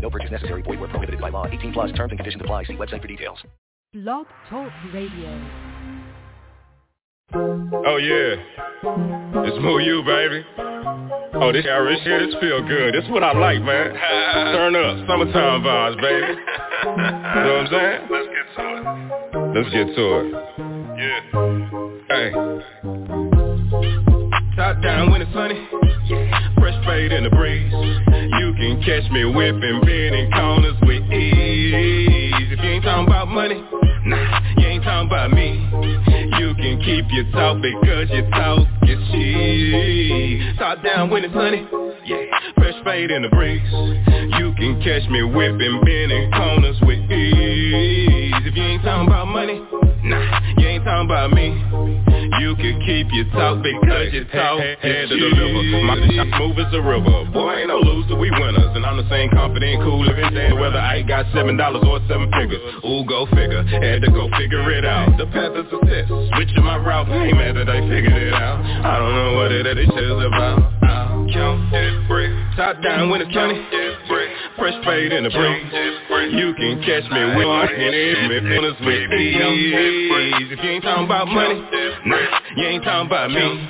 No purchase necessary. Void where prohibited by law. 18 plus terms and conditions apply. See website for details. Blog Talk Radio. Oh yeah, it's Moo You, baby. Oh, this Irish shit, this feel good. This what I like, man. Turn up, summertime vibes, baby. You know what I'm saying? Let's get to it. Let's get to it. Yeah. Hey. Top down when it's sunny. Fresh fade in the breeze. You catch me whipping, bending corners with ease. If you ain't talking about money, nah, you ain't talking about me. You can keep your talk because your talk is cheap. Top down when it's sunny. Yeah, fresh fade in the breeze. You can catch me whipping, bending corners with ease. If you ain't talking about money, nah, you ain't talking about me. You can keep your talk because your talk head to the liver. My smooth as a river. Boy, ain't no loser, we winners. And I'm the same confident, cool living day. Whether I got seven dollars or seven figures. Ooh, go figure. Had to go figure it out. The path of success. Switching my route. Ain't mad that I figured it out. I don't know what it is about. Count that brick. Top down when it's sunny. Fresh fade in the breeze. You can catch me when I'm in it. With ease. If you ain't talking about money, nah, you ain't talking about me.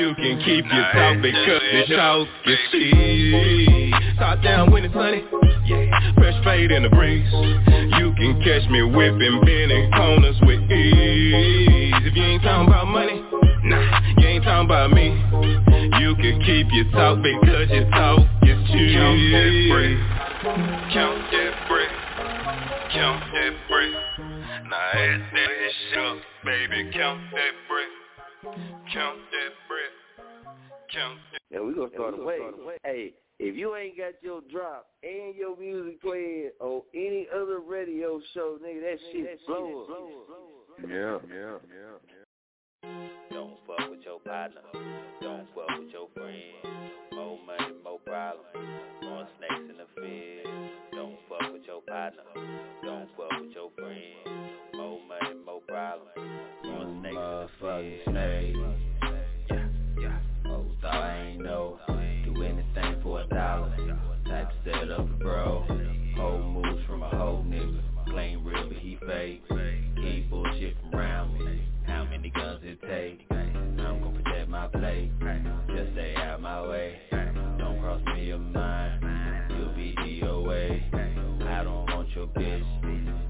You can keep your talk because your talk is cheap. Top down when it's sunny. Fresh fade in the breeze. You can catch me whipping, bending corners with ease. If you ain't talking about money, nah, you ain't talking about me. You can keep your talk because your talk is cheap. Count that brick, count that brick, count that brick. Now add that shit up, baby. Count that brick, count that brick, count that. Yeah, we gonna start away. Hey, if you ain't got your drop and your music playing on any other radio show, nigga, that shit blow up. Yeah, yeah, yeah. Don't fuck with your partner. Don't fuck with your friend. More money, more problems. More snakes in the field. Don't fuck with your partner. Don't fuck with your friend. More money, more problems. More snakes in the field. Yeah, yeah. Oh, thought I ain't know. Do anything for a dollar. Type set up, bro. Whole moves from a whole nigga. Claim real, but he fake. Keep bullshit from around me. Many guns it take? I'm gonna protect my plate. Just stay out my way. Don't cross me your mind. You'll be DOA. I don't want your bitch.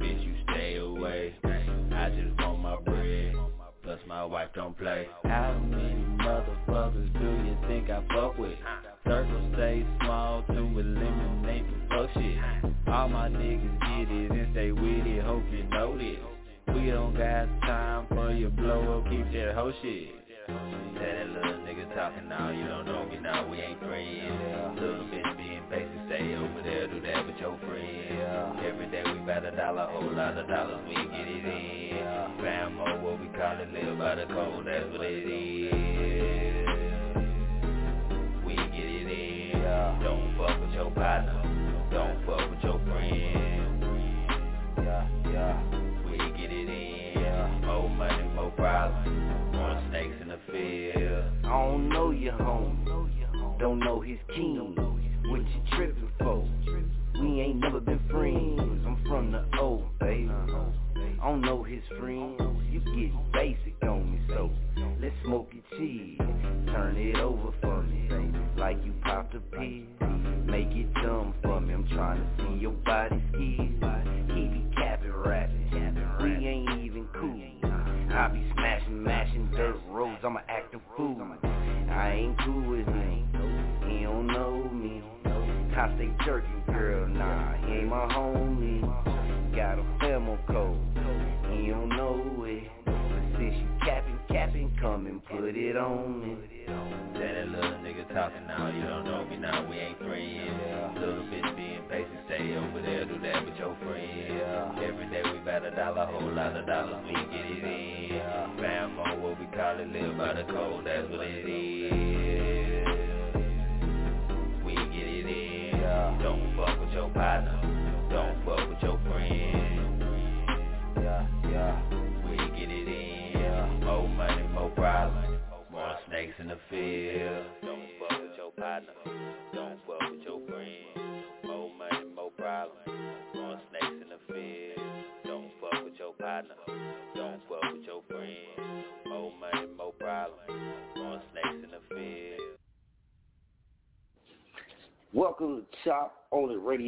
Bitch, you stay away. I just want my bread. Plus my wife don't play. How many motherfuckers do you think I fuck with? Circle stay small to eliminate the fuck shit. All my niggas get it and stay with it, hope you know this. We don't got time for your blow up, keep that whole shit. Yeah, that little nigga talking now, you don't know me now, we ain't friends. Little bitch being basic, stay over there, do that with your friends. Every day we bout a dollar, whole lot of dollars, we get it in. Famo, what we call it, live by the code, that's what it is. We get it in. Don't fuck with your partner. I don't know your home. Don't know his king. What you tripping for? We ain't never been friends. I'm from the O, baby. I don't know his friends.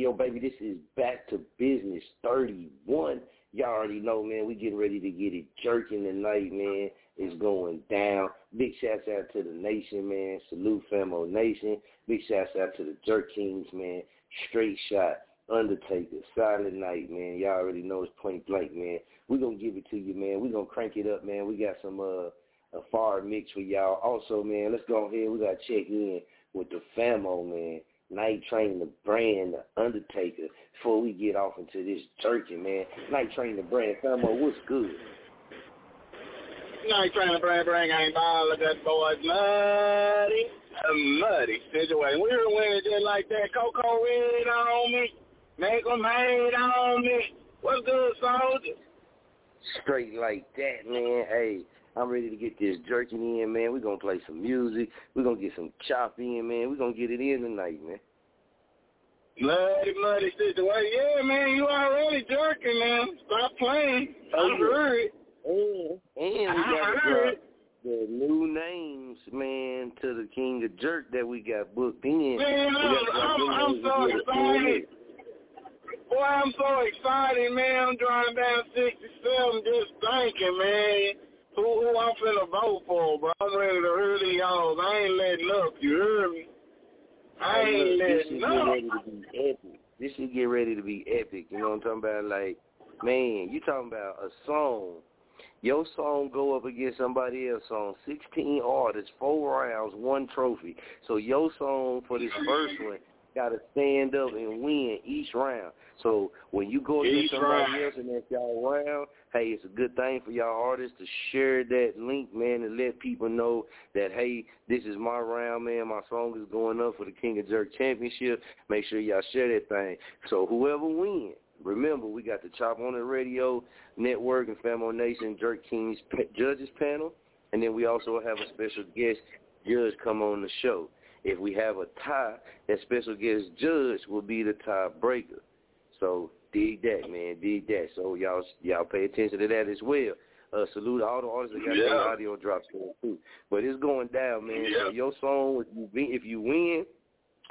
Radio, baby. This is Back to Bizness 31. Y'all already know, man, we getting ready to get it jerking tonight, man. It's going down. Big shouts out to the nation, man. Salute Famo Nation. Big shouts out to the Jerk Kings, man. Straight shot. Undertaker, Silent Night, man. Y'all already know it's point blank, man. we to give it to you, man. we to crank it up, man. We got some uh, a far mix for y'all. Also, man, let's go ahead. We got to check in with the Famo, man. Night Train the brand, the Undertaker, before we get off into this turkey, man. Night Train the brand, Famo, what's good? Night Train the brand, bring ain't all of that boys muddy, a muddy situation. We were winning just like that. Coco red on me, make 'em hate on me. What's good, soldier? Straight like that, man. Hey, I'm ready to get this jerking in, man. We're going to play some music. We're going to get some chop in, man. We're going to get it in tonight, man. Bloody, bloody situation. Yeah, man, you already jerking, man. Stop playing. Oh, I heard it. And, and we got to drop the new names, man, to the King of Jerk that we got booked in. Man, I'm, I'm, I'm so excited. Boy, I'm so excited, man. I'm driving down 67 just thinking, man who, who I'm finna vote for, bro. I'm ready to hurl y'all. I ain't letting up. You heard me? I ain't letting up. Ready to be epic. This should get ready to be epic. You know what I'm talking about? Like, man, you talking about a song. Your song go up against somebody else's song. 16 artists, four rounds, one trophy. So your song for this first one got to stand up and win each round. So when you go against somebody round. else and that's y'all round, hey, it's a good thing for y'all artists to share that link, man, and let people know that, hey, this is my round, man. My song is going up for the King of Jerk Championship. Make sure y'all share that thing. So whoever wins, remember, we got the Chop on the Radio Network and Famo Nation Jerk Kings Judges panel. And then we also have a special guest judge come on the show. If we have a tie, that special guest judge will be the tiebreaker. So dig that, man. Dig that. So y'all y'all pay attention to that as well. Uh, salute all the artists that got yeah. their audio drops in too. But it's going down, man. Yeah. So your song, if you, if you win,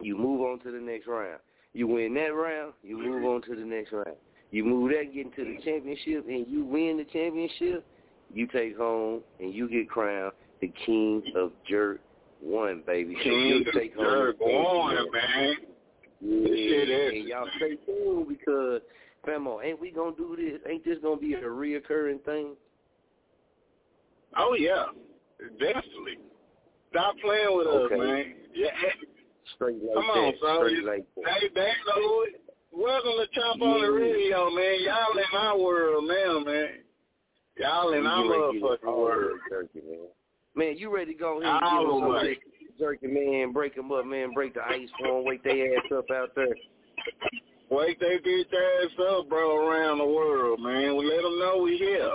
you move on to the next round. You win that round, you move on to the next round. You move that, get into the championship, and you win the championship, you take home and you get crowned the king of jerk one, baby. King you take home jerk one, man. Yeah, and y'all stay tuned because, Famo, ain't we gonna do this? Ain't this gonna be a reoccurring thing? Oh yeah, definitely. Stop playing with okay. us, man. Yeah. Straight like Come that. on, bro. Straight like that. Hey, back Welcome to Chop yeah. on the Radio, man. Y'all in my world now, man. Y'all in our motherfucking world. Turkey, man. man, you ready to go ahead and give us some jerky, man. Break them up, man. Break the ice for them. Wake their ass up out there. Wake they bitch ass up, bro, around the world, man. We let them know we here.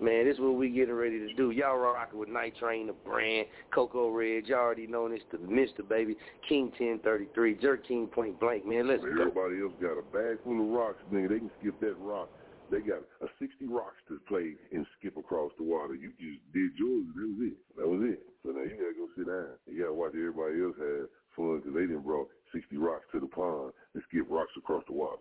Man, this is what we getting ready to do. Y'all rocking with Night Train, the brand, Coco Red. Y'all already know this, to the Mr. Baby, King 1033, Jerk King Point Blank, man. Let's well, go. Everybody else got a bag full of rocks, nigga. They can skip that rock. They got a 60 rocks to play and skip across the water. You just did yours, and that was it. That was it. So now you gotta go sit down. You gotta watch everybody else have fun because they didn't brought 60 rocks to the pond and skip rocks across the water.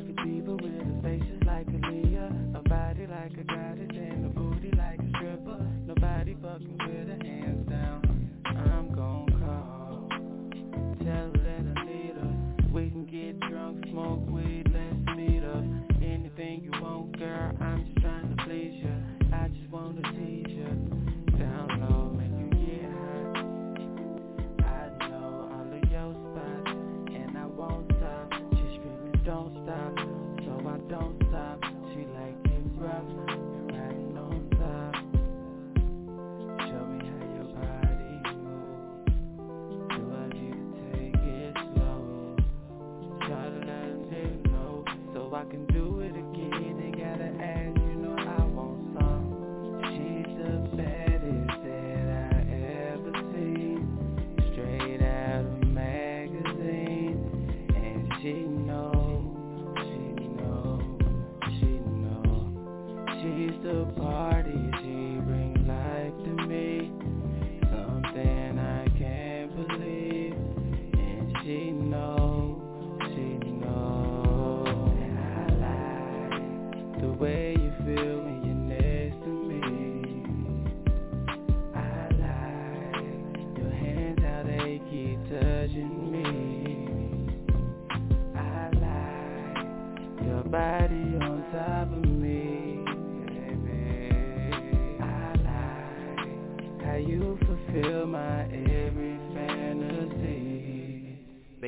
perfect diva with a face just like Aaliyah, a body like a goddess and a booty like a stripper. Nobody fucking with her.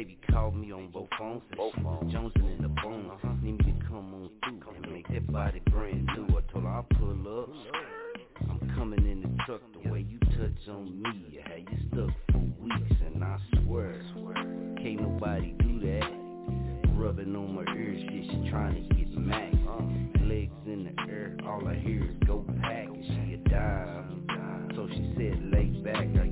Baby called me on both phones. Both phones. Jonesing in the phone. Uh-huh. Need me to come on through and make that body brand new. I told her I'll pull up. I'm coming in the truck the way you touch on me. How you stuck for weeks and I swear, can't nobody do that. Rubbing on my ear, shit, she trying to get max. Legs in the air, all I hear is go pack. And she a dime. So she said lay back, I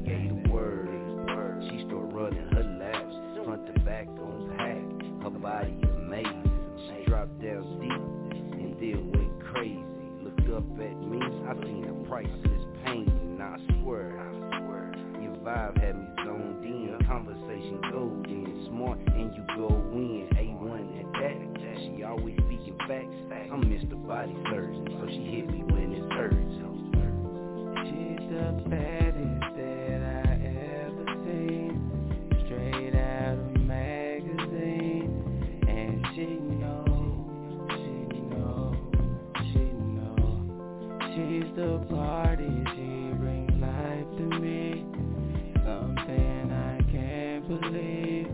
body amazing. She dropped down deep and then went crazy. Looked up at me, I seen a priceless pain, and I swear, I swear, your vibe had me zoned in. Conversation gold in, smart and you go in. A1 at that. She always speaking facts. I'm Mr. Body Surgeon, so she hit me when it hurts. She's the baddest party, she brings life to me. Something I can't believe.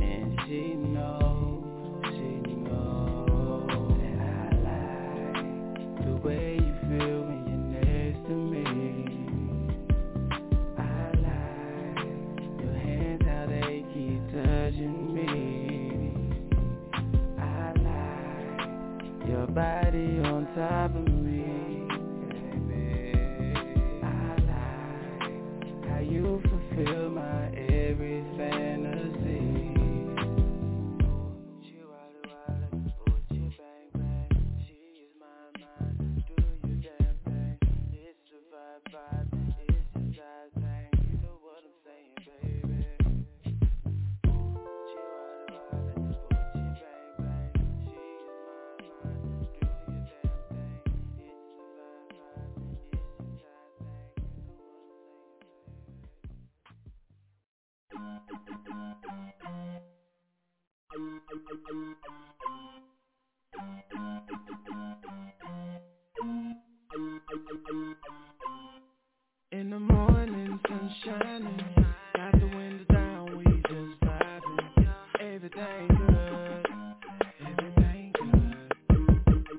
And she know, she know And I like the way you feel when you're next to me. I like your hands how they keep touching me. I like your body on top of me In the morning, sun shining, got the window down, we just vibing. Everything good, everything good,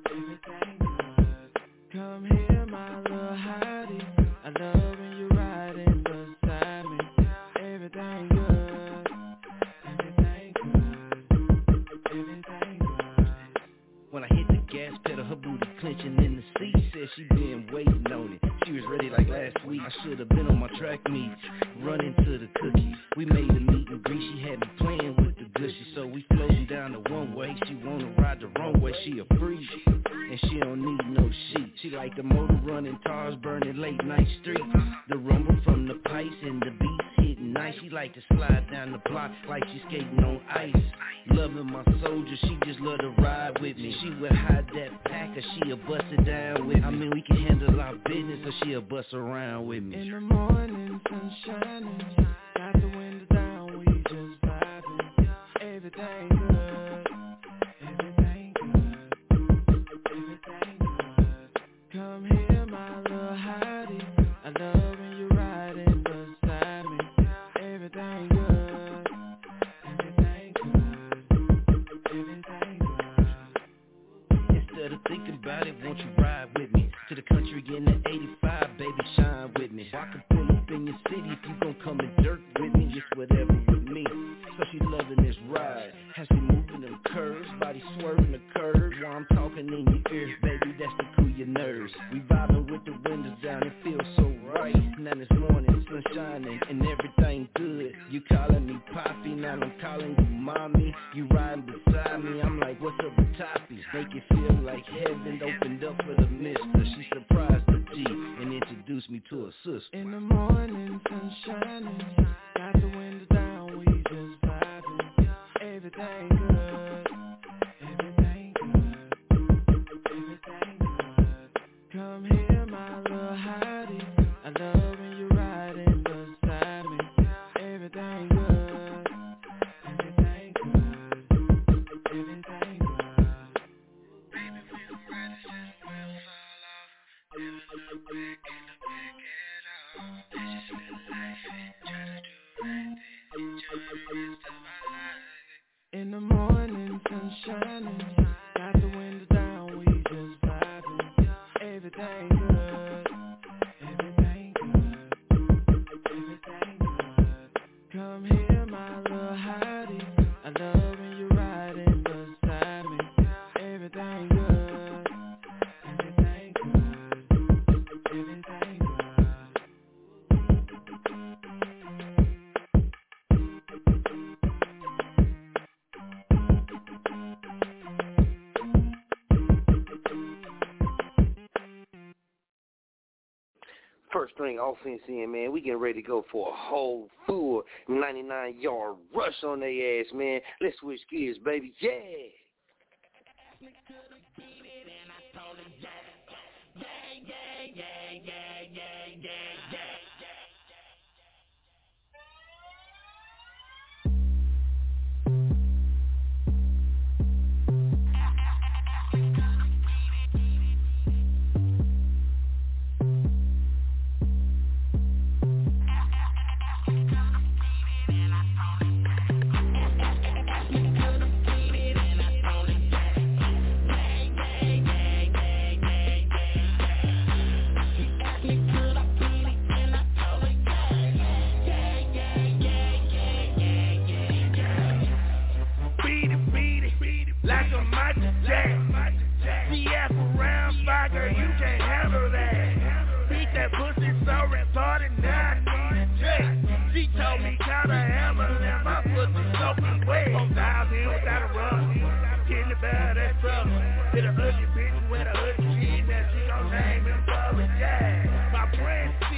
everything good. Come here, my little hottie, like last week. I should have been on my track meet, running to the cookie. We made a meet and greet. She had me playing with the gushy, so we floating down the one way. She wanna ride the wrong way. She a freak, and she don't need no sheet. She like the motor running, cars burning, late night streets. The rumble from the pipes and the beats nice. She like to slide down the block like she skating on ice. Loving my soldier, she just love to ride with me. She would hide that packer, she'll bust it down with me. I mean, we can handle our business, so she'll bust around with me. In the morning, sun shining, got the window down, we just vibing. Everything good, won't you ride with me. To the country in the 85, baby, shine with me. I can pull up in your city if you gon' come and dirt with me. Just whatever with me. So she loving this ride. Has me moving them curves, body swerving the curves. While I'm talking in your ears, baby, that's to cool your nerves. We vibing with the windows down, it feels so right. Now this morning, sun shining and everything good. You calling me Poppy, now I'm calling you Mommy. You riding beside me, I'm like, what's up with Toppy? Make it feel like heaven me to sister In the morning, sun shining, got the window down, we just vibing. Everything In, man. We getting ready to go for a whole full 99 yard rush on their ass, man. Let's switch gears, baby. Yeah. My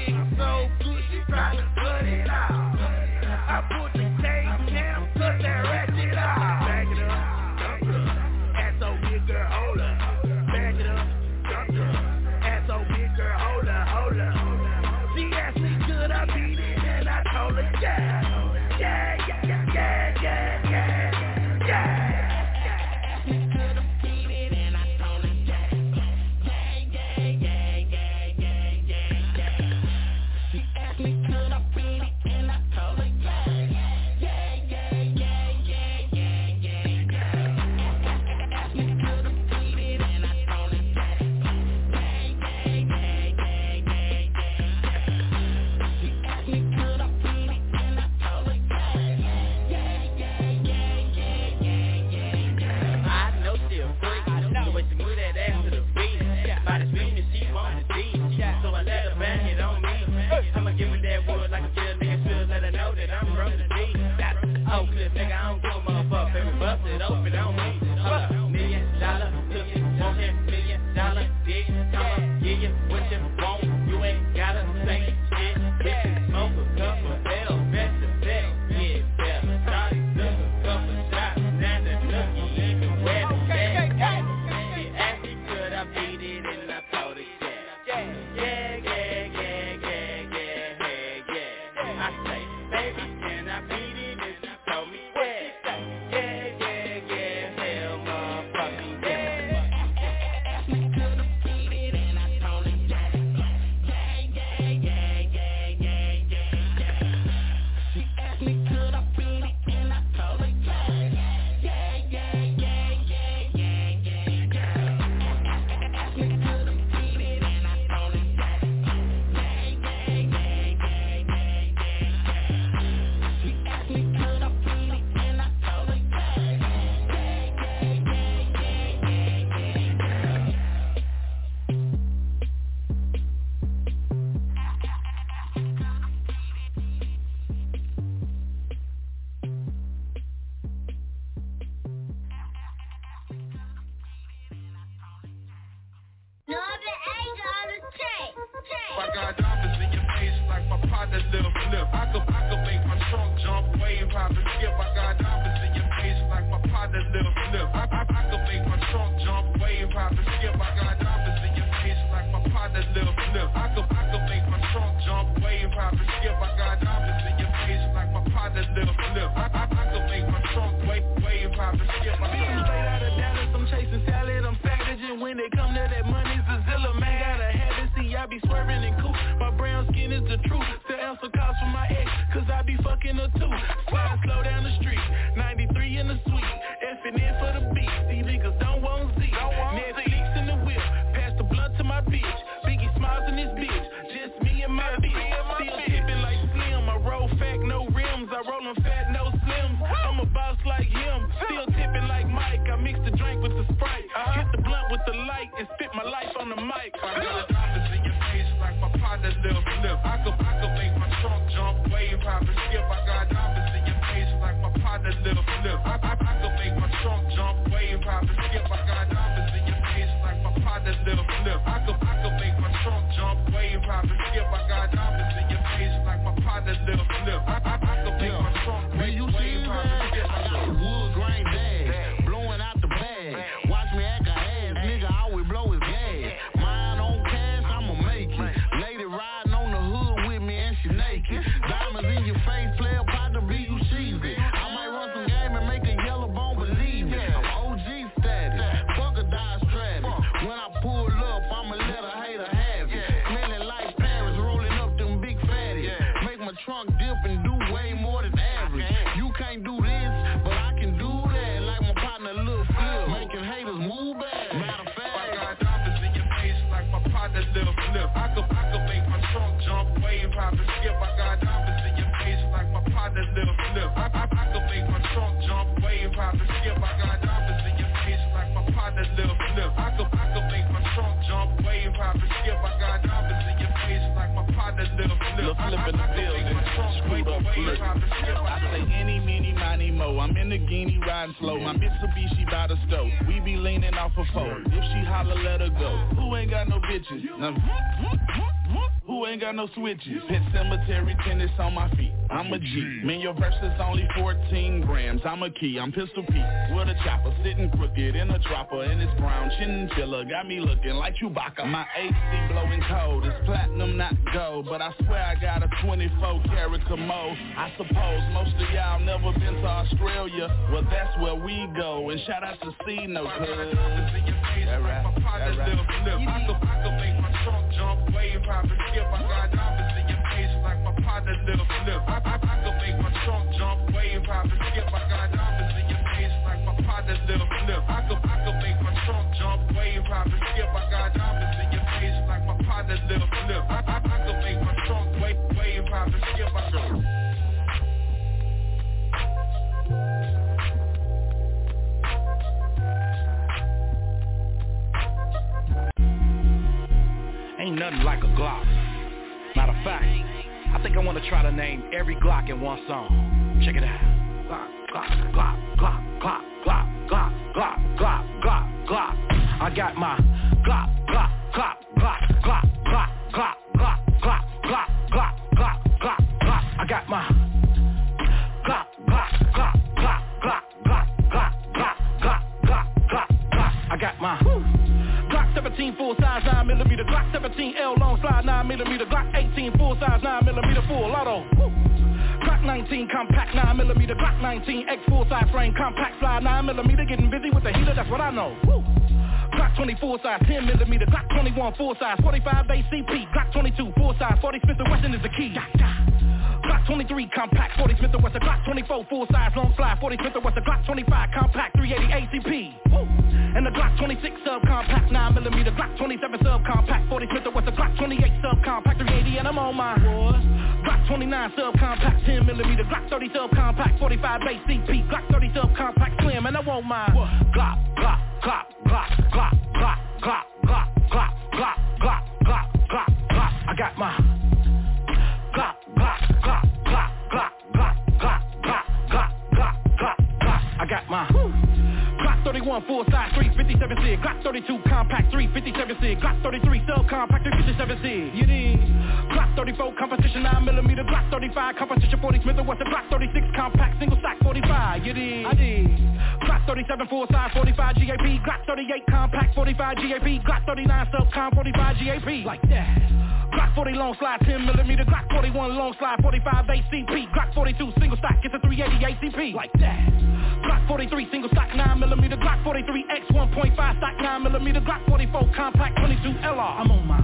in the guinea riding slow. My Mitsubishi by the stove. We be leaning off a pole. If she holler, let her go. Who ain't got no bitches? Now, who ain't got no switches? Pet cemetery tennis on my feet. I'm a G. Man, your verse is only 14 grams. I'm a key. I'm pistol Pete with a chopper sitting crooked in a dropper and it's brown chinchilla. Got me looking like Chewbacca. My AC blowing cold. It's platinum, not gold. But I swear I got a 24 karat commode. I suppose most of y'all never been to Australia. Well, that's where we go. And shout out to C No cuz. That right. That right. I could, I could make my trunk jump, wave, hop and skip. I got diamonds in your face like my partner Lil Flip. I, I, I could make my trunk jump, wave, hop and skip. I got diamonds in your face like my partner Lil Flip. I could, I could make my trunk jump, wave, hop and skip. I got diamonds in your face like my partner Lil Flip. I, I, I could make my trunk wave, wave, hop and skip. I could. Ain't nothing like a Glock. Matter of fact, I think I want to try to name every Glock in one song. Check it out. Glock, Glock, Glock, Glock, Glock, Glock, Glock, Glock, Glock, Glock, Glock. I got my Glock, Glock, Glock, Glock, Glock, Glock, Glock, Glock, Glock, Glock, Glock, Glock. I got my 17 full size 9 millimeter Glock 17 L long slide 9 millimeter Glock 18 full size 9 millimeter full auto. Glock 19 compact 9 millimeter Glock 19 X full size frame compact slide 9 millimeter getting busy with the heater that's what I know. Woo. Glock 24 size 10 millimeter Glock 21 full size 45 ACP Glock 22 full size 40 Smith & Wesson is the key. Glock 23 compact 40 Smith & Wesson Glock 24 full size long slide 40 Smith & Wesson Glock 25 compact 380 ACP. And the Glock 26 subcompact 9 millimeter Glock 27 subcompact 40 Smith & Wesson Glock 28 subcompact 380 and I'm on my Glock 29 subcompact 10 millimeter Glock 30 subcompact 45 ACP Glock 30 subcompact slim and I want my Glock Glock Glock Glock Glock Glock Glock Glock Glock Glock Glock Glock Glock Glock I got my I got my Glock 31 full size 357 SIG Glock 32 compact 357 sig. Glock 33 subcompact 357 sig. You dig? Glock 34 competition 9 millimeter. Glock 35 competition 40 Smith Wesson. Glock 36 compact single stack 45. You dig? I dig. Glock 37 full size 45 GAP. Glock 38 compact 45 GAP. Glock 39 subcom 45 GAP. Like that. Glock 40 long slide 10 millimeter. Glock 41 long slide 45 ACP. Glock 42 single stack. It's a 380 ACP. Like that. Glock 43 single stack 9 millimeter. Glock 43 X 1.5 stock 9 millimeter. Glock 44 compact 22 LR. I'm on my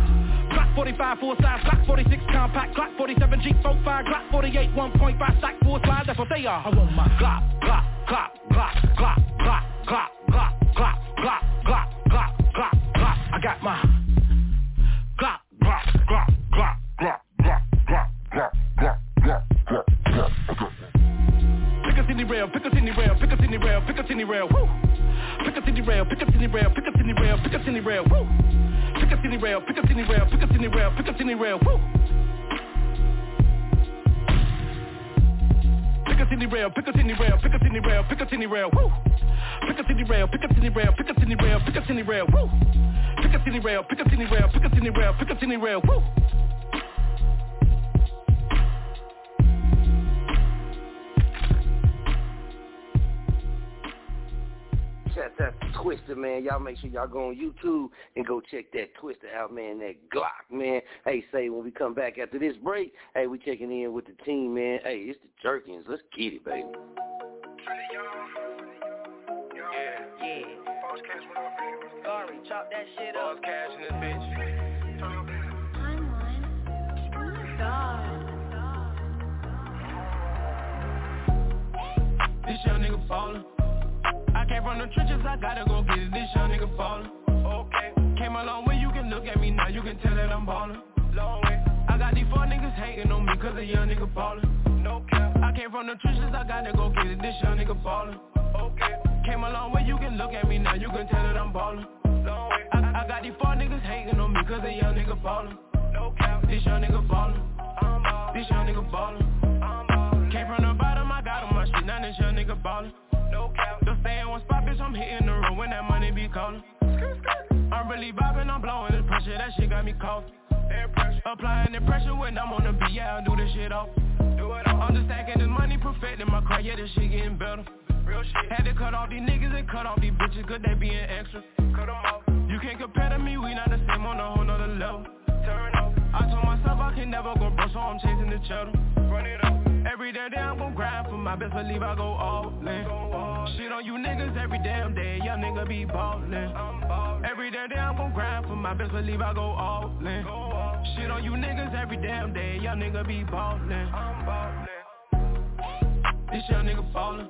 Glock 45 full size. Glock 46 compact. Glock 47 G45. Glock 48 1.5 stock full slide. That's what they are. I want my Glock, Glock, Glock, Glock, Glock, Glock, Glock, Glock, Glock, Glock, Glock, Glock, Glock, Glock. I got my Glock, Glock, Glock, Glock, Glock, Glock, Glock, Glock, Glock, Glock, Glock, Glock. Pick a rail, pick a city rail, pick a city rail, pick a city rail, woo. Pick a city rail, pick a city rail, pick a city rail, pick a city rail, woo. Pick a city rail, pick a city rail, pick a city rail, pick a city rail, woo. Pick a city rail, pick a city rail, pick a city rail, pick a city rail, woo. Pick a city rail, pick a city rail, pick a city rail, pick a city rail, woo. Pick a city rail, pick a city rail, pick a city rail, pick a city rail, woo. Twister, man. Y'all make sure y'all go on YouTube and go check that Twister out, man. That Glock, man. Hey, say when we come back after this break, hey, we checking in with the team, man. Hey, it's the Jerk Kings. Let's get it, baby. Yeah. Sorry, chop that shit up. cash in this bitch. This young nigga ballin'. I came from the trenches, I gotta go get it. This young nigga ballin'. Okay. Came a long way, you can look at me now, you can tell that I'm ballin'. Long way. I got these four niggas hating on me cause a young nigga ballin'. No cap. I came from the trenches, I gotta go get it. This young nigga ballin'. Okay. Came a long way, you can look at me now, you can tell that I'm ballin'. Long way. I, I got these four niggas hating on me cause a young nigga ballin'. No cap. This young nigga ballin'. I'm ballin'. This young nigga ballin'. I'm ballin'. Came from the bottom, I got on my shit, now this young nigga ballin'. No cap. In one spot, bitch, I'm hitting the room when that money be callin'. I'm really bobbing, I'm blowing the pressure, that shit got me coughing. Applying the pressure when I'm on the beat, yeah, I do this shit off. I'm just stacking this money, perfecting my craft, yeah, this shit getting better. Real shit. Had to cut off these niggas and cut off these bitches, cause they being extra. Cut them off. You can't compare to me, we not the same on a whole nother level. Turn up. I told myself I can never go broke, so I'm chasing the cheddar. Run it up. Every day, day I'm gon' grind for my best believe I go all in. Shit on you niggas every damn day, young nigga be ballin'. Every day, day I'm gon' grind for my best believe I go all in. Shit on you niggas every damn day, young nigga be ballin'. This young nigga ballin'.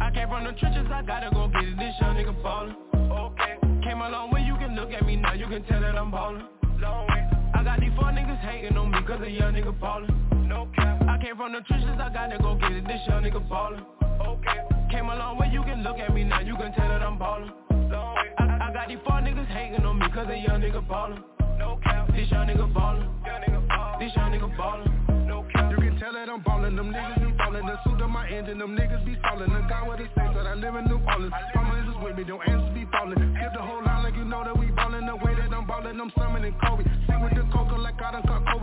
I came from the trenches, I gotta go get it. This young nigga ballin'. Okay. Came a long way, you can look at me now, you can tell that I'm ballin'. I got these four niggas hating on me cause a young nigga ballin'. No cap. I came from the trenches, I gotta go get it. This young nigga ballin'. Okay. Came a long way, you can look at me now, you can tell that I'm ballin'. Long. I, I got these four niggas hating on me cause a young nigga ballin'. No cap. This young nigga ballin'. Young nigga ballin'. This young nigga ballin'. No cap. You can tell that I'm ballin', them niggas be ballin'. The suit of my engine, them niggas be stallin'. The guy with the stakes that I live in New Orleans. Mama is with me, don't answers be fallin'. Skip the whole line like you know that we ballin'. The way that I'm ballin', I'm summoning Kobe.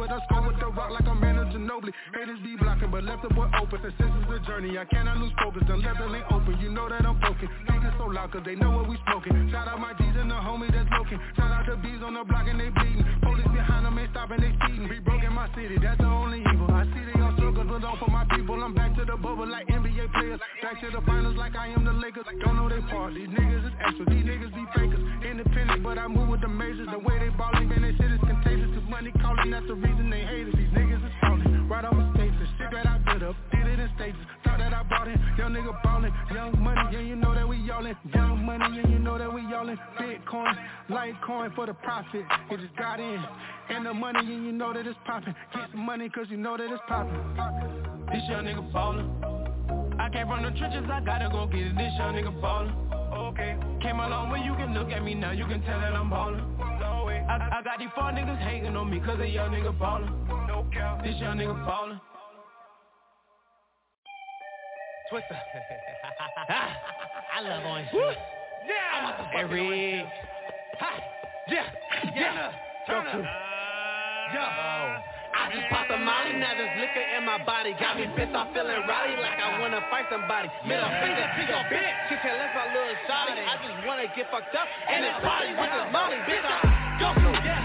COVID. I score with the rock like I'm Manu Ginobili. Haters be blocking, but left the boy open. Since this is a journey, I cannot lose focus. The lane open, you know that I'm broken. Niggas so loud cause they know what we smoking. Shout out my G's and the homie that's looking. Shout out the bees on the block and they bleeding. Police behind them ain't stopping, they speeding. Be broke in my city, that's the only evil. I see they all struggle, but all for my people. I'm back to the bubble like NBA players. Back to the finals like I am the Lakers. Don't know they part. These niggas is extra. These niggas be fakers. Independent, but I move with the majors. The way they ballin', man, they shit money calling, that's the reason they hate us. These niggas is falling. Right the stage, the shit that I built up. Did it in stages. That I bought it. Young nigga ballin'. Young money, yeah, you know that we yallin'. Young money, yeah, you know that we yallin'. Bitcoin, Litecoin for the profit. It just got in. And the money, yeah, you know that it's poppin'. Get some money cause you know that it's poppin'. This young nigga ballin'. I came from the trenches, I gotta go get it. This young nigga ballin'. Okay. Came a long way, you can look at me now, you can tell that I'm ballin'. Long way. I, I got these four niggas hating on me cause a young nigga ballin'. No cap. This young nigga ballin'. Twister. Ah, I love orange juice. Yeah. Every Ha! Yeah, yeah, turn up. Yo. I just popped a molly, now this liquor in my body Got me pissed off feeling rowdy like I wanna fight somebody. Middle finger to your bitch, she can left my little shawty. I just wanna get fucked up. In this party with this molly Bitch, I Goku, Goku, Goku,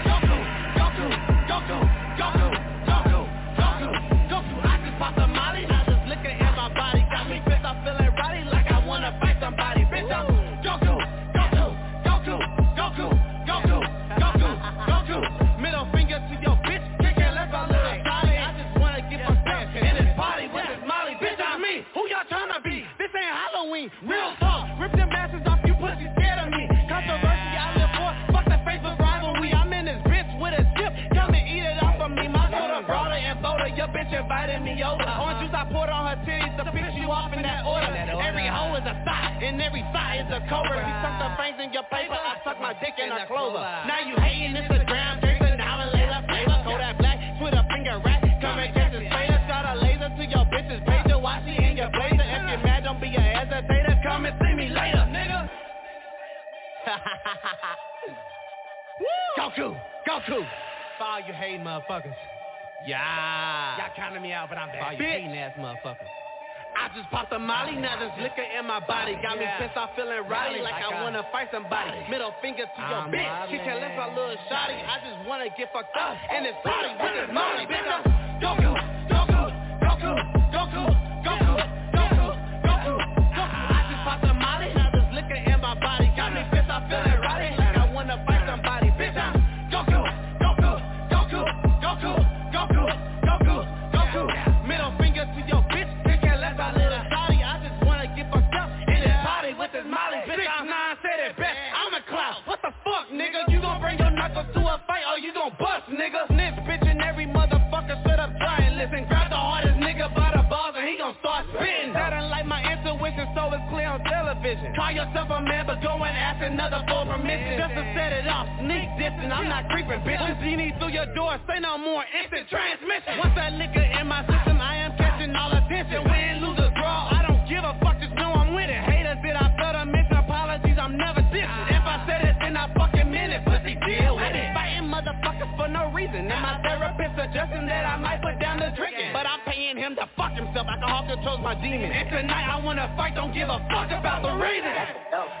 titties to pick you off in that order. Every hoe is a thigh, and every thigh is a cobra. You suck the fangs in your paper, I suck my dick in a clover. Now you hating Instagram, Jason, now and Layla Flavor Kodak Black, Twitter finger rap, come and catch this fader Shot a laser to your bitch's page, why she in your blazer. If you're mad, don't be a hesitator, come and see me later, nigga. Goku, Goku. For all you hating motherfuckers. Yeah. Y'all counting me out, but I'm back. For all you hating ass motherfuckers. I just popped a molly, now there's liquor in my body Got me pissed off feeling rowdy like I wanna fight somebody. Middle finger to your bitch, kick her left my little shotty I just wanna get fucked up uh, in this party with this molly Bitch, I'm Goku, Goku, Goku, Goku, Goku, Goku, Goku, Goku. I just popped a molly, now there's liquor in my body Got me pissed off feeling you gon' bust, nigga. Snitch, bitch, and every motherfucker shut up, try and listen Grab the hardest nigga by the balls and he gon' start spitting. That ain't like my intuition, so it's clear on television. Call yourself a man, but go and ask another for permission. Just to set it off, sneak dissing, I'm not creeping, bitch. Once genie through your door, say no more, instant transmission. Once that liquor in my system, I am catching all attention. Win, lose reason And my therapist suggesting that I might put down the drinking. But I'm paying him to fuck himself, alcohol controls my demons. And tonight I wanna fight, don't give a fuck about the reason.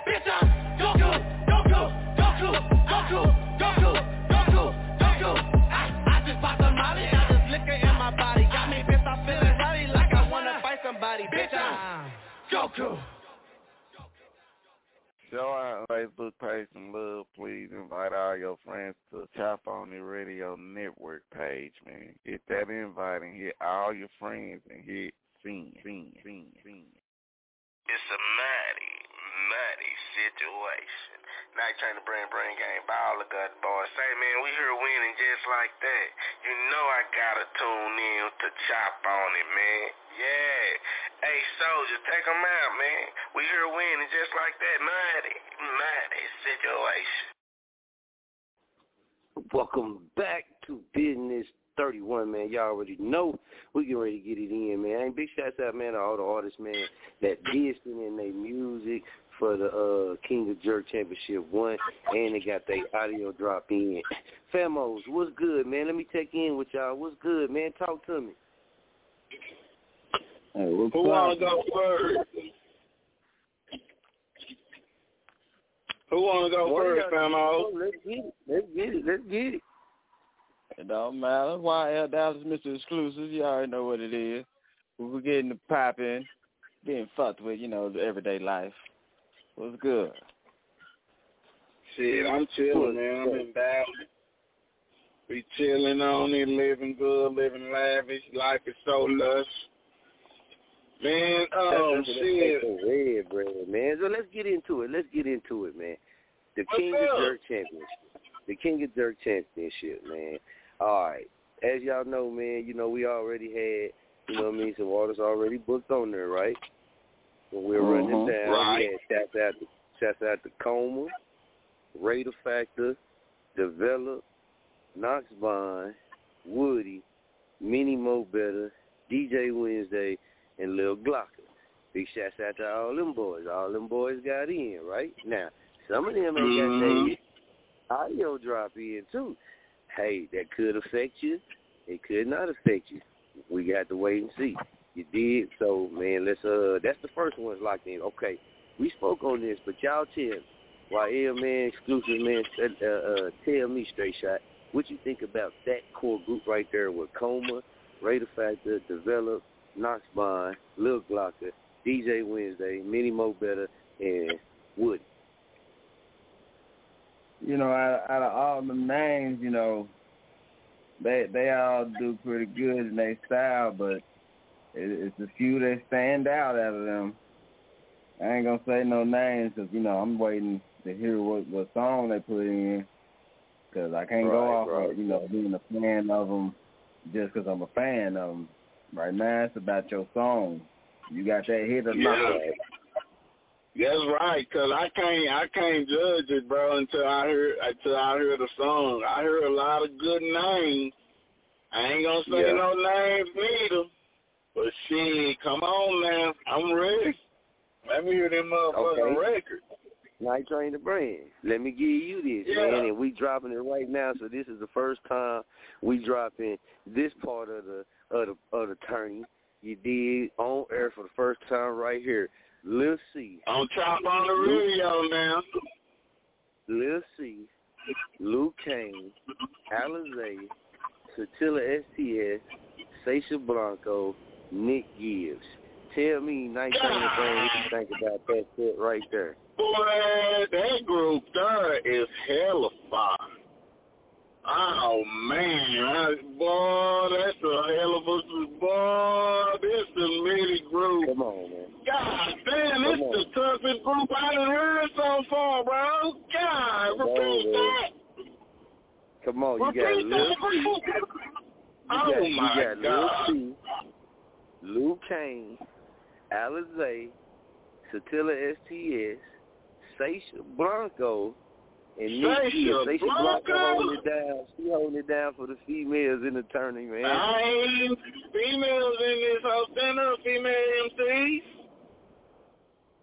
Bitch, I'm Goku, Goku, Goku, Goku, Goku, Goku, Goku I, I just popped a molly, now there's liquor in my body. Got me pissed. Off feeling rowdy like I wanna fight somebody. Bitch, I'm Goku Show our Facebook page some love, please. Invite all your friends to Chop On It Radio Network page, man. Hit that invite and hit all your friends and hit sing, sing, sing, sing. It's a mighty, mighty situation. Trying to bring brain game by all the gut boys. Say, man, we here winning just like that. You know I gotta tune in to chop on it, man. Yeah. Hey, soldier, take 'em out, man. We here winning just like that. Mighty, mighty situation. Welcome back to Bizness 31, man. Y'all already know we get ready to get it in, man. And big shouts out, man, to all the artists, man, that did sing in their music for the uh, King of Jerk Championship 1, and they got their audio drop in. Famos, what's good, man? Let me check in with y'all. What's good, man? Talk to me. Hey, Who wanna go first? Who wanna go Boy, first, y'all- Famo? Let's get it. Let's get it. Let's get it. It don't matter. YL Dallas, Mr. Exclusive. You already know what it is. We're getting the popping, getting fucked with, you know, the everyday life. What's good? Shit, I'm chilling, man. I'm in Dallas. We chilling on it, living good, living lavish. Life is so lush. Man, oh shit. red bread, man. So let's get into it. Let's get into it, man. The What's King up? of Jerk Championship. The King of Jerk Championship, man. All right. As y'all know, man, you know, we already had, you know what I mean, some orders already booked on there, right? When we were running Mhm. down, Right. had shouts out shouts out to Coma, Raider Factor, Develop, Knox Bond, Woody, Minnie Mo Better, DJ Wednesday, and Lil Glocker. Big shouts out to all them boys. All them boys got in, right? Now, some of them ain't got Mhm. they audio drop in too. Hey, that could affect you. It could not affect you. We got to wait and see. You did so, man. Let's uh, that's the first one locked in. Okay, we spoke on this, but y'all tell why man exclusive man uh, uh, tell me straight shot. What you think about that core group right there with Coma, Raider Factor, Develop, Knox Bond, Lil Glocker, DJ Wednesday, Mini Mo Better, and Woody. You know, out, out of all the names, you know, they they all do pretty good in their style, but it, it's a few that stand out out of them. I ain't gonna say no names because you know I'm waiting to hear what what song they put in because I can't right, go off right. of you know being a fan of them just because I'm a fan of them. Right now, it's about your song. You got that hit or not? That's right, cause I can't I can't judge it, bro, until I hear until I hear the song. I hear a lot of good names. I ain't gonna say Yeah. no names neither. But shit, come on man. I'm ready. Let me hear them motherfucking Okay. records. Night Train the brand. Let me give you this, Yeah. man, and we dropping it right now. So this is the first time we dropping this part of the of the of the tourney. You did on air for the first time right here. Lil C. On top on the radio now. Lil C, Luke Kane, Alizé, Satilla STS, Sasha Blanco, Nick Gibbs. Tell me, Night Train the brand, what you think about that set right there? Boy, that group there is hella fire. Oh man, I, boy, that's a hell of a boy. This is really group. Come on, man. God damn, this is the toughest group I done heard so far, bro. God, repeat man. that. Come on, you got Repeat Lil that. C. You Oh got, my you got God. Lil C, Luke Kane, Alizé, Satilla STS, Sasha Blanco, and Sasha. Sasha Blanco Blanco? holding it down. She holding it down for the females in the tourney, man. I ain't females in this whole center, female MCs.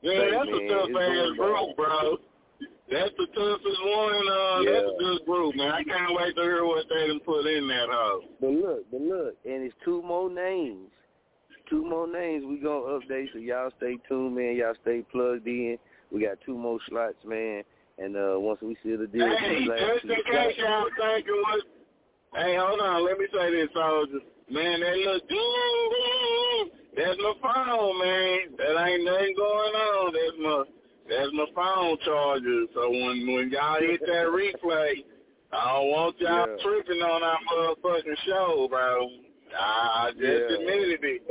Yeah, Say, that's man, a tough ass group, bro. That's the toughest one. Uh, Yeah. That's a good group, man. I can't wait to hear what they done put in that house. But look, but look, and it's two more names. Two more names we gonna update, so y'all stay tuned, man. Y'all stay plugged in. We got two more slots, man. And uh once we see the deal, Hey, just in case y'all thinking what... Hey, hold on. Let me say this, soldier. Man, that little ding, ding, that's my phone, man. That ain't nothing going on. That's my that's my phone charger. So when when y'all hit that replay, I don't want y'all Yeah. tripping on our motherfucking show, bro. I I just Yeah. admitted it.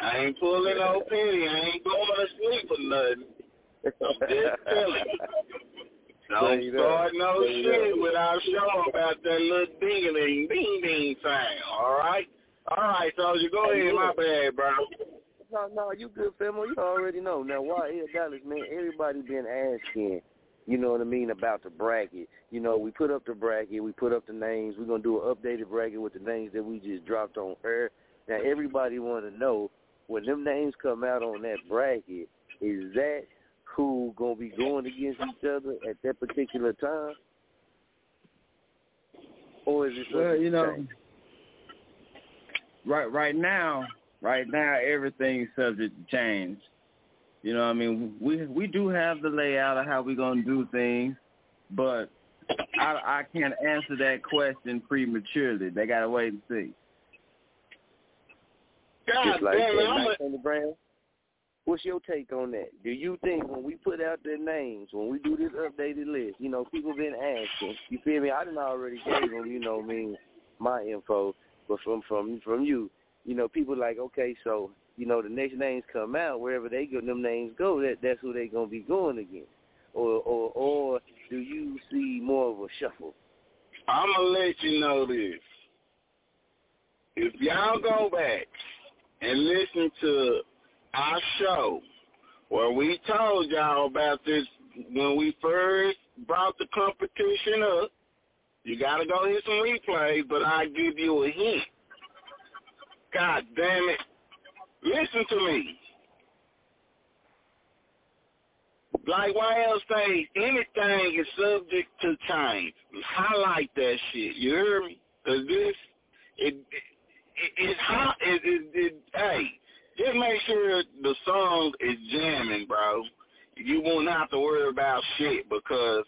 I ain't pulling no pity. I ain't going to sleep or nothing. I'm just telling you. Don't start no shit without showing about that little ding ding ding ding thing. All right, all right, soldier, go ahead. My bad, bro. No, no, you good, famo. You already know. Now, why here, Dallas, man? Everybody been asking. You know what I mean about the bracket. You know, we put up the bracket, we put up the names. We're gonna do an updated bracket with the names that we just dropped on air. Now, everybody want to know when them names come out on that bracket. Is that who gonna be going against each other at that particular time, or is it Well, you know, changed? right right now, right now everything's subject to change. You know, what I mean, we we do have the layout of how we're gonna do things, but I I can't answer that question prematurely. They gotta wait and see. God Just like damn that it, I'm a, on. What's your take on that? Do you think when we put out their names, when we do this updated list, you know, people been asking, you feel me? I didn't already gave them, you know, me my info, but from from from you, you know, people like, okay, so you know, the next names come out wherever they go, them names go, that that's who they gonna be going against, or or or do you see more of a shuffle? I'm gonna let you know this. If y'all go back and listen to our show where we told y'all about this when we first brought the competition up, you gotta go hit some replays, but I give you a hint. God damn it. Listen to me. like YL say, anything is subject to change. Highlight that shit. You hear me? Cause this, it, it, it's hot. It, it, it, hey, just make sure the song is jamming, bro. You won't have to worry about shit because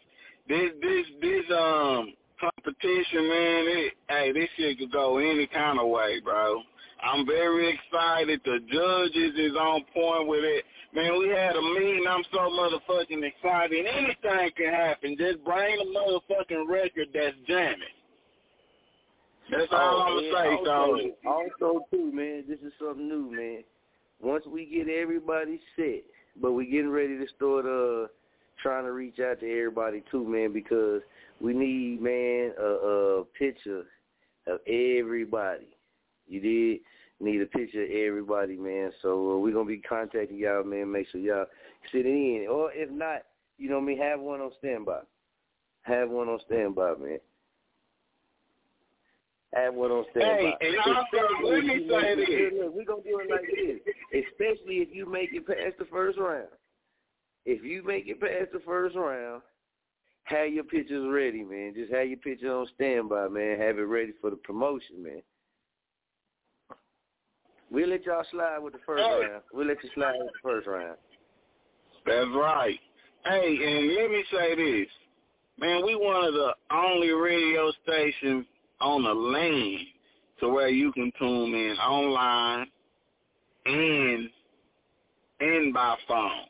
this, this, this, um, competition, man. It, hey, this shit could go any kind of way, bro. I'm very excited. The judges is on point with it. Man, we had a meeting. I'm so motherfucking excited. Anything can happen. Just bring a motherfucking record that's jamming. That's all I'm man, gonna say, also, also too, man, this is something new, man. Once we get everybody set, but we getting ready to start uh trying to reach out to everybody too, man, because we need, man, a, a picture of everybody. You did need a picture of everybody, man. So uh, we're gonna be contacting y'all, man. Make sure y'all sit in, or if not, you know what I mean, have one on standby. Have one on standby, man. Have one on standby. Hey, and also, let me say this. We're gonna do it like this, especially if you make it past the first round. If you make it past the first round, have your pictures ready, man. Just have your picture on standby, man. Have it ready for the promotion, man. We'll let y'all slide with the first Hey. round. We'll let you slide with the first round. That's right. Hey, and let me say this. Man, we one of the only radio stations on the land to where you can tune in online and and by phone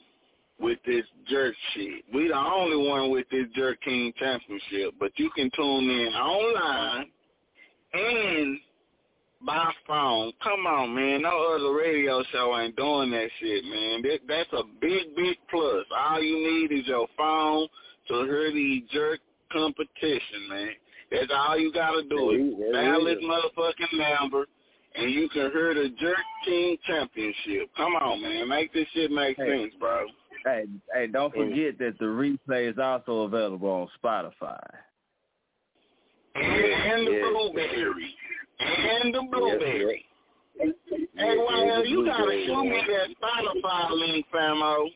with this jerk shit. We the only one with this Jerk King Championship, but you can tune in online and by phone. Come on, man. No other radio show ain't doing that shit, man. That, that's a big, big plus. All you need is your phone to hear the jerk competition, man. That's all you gotta do. There- there Valid motherfucking number, and you can hear the Jerk King Championship. Come on, man. Make this shit make Hey. sense, bro. Hey, hey, don't forget that the replay is also available on Spotify. And, and the Yeah. blueberry. And the blueberry. Hey, well, you gotta show me that Spotify link, famo.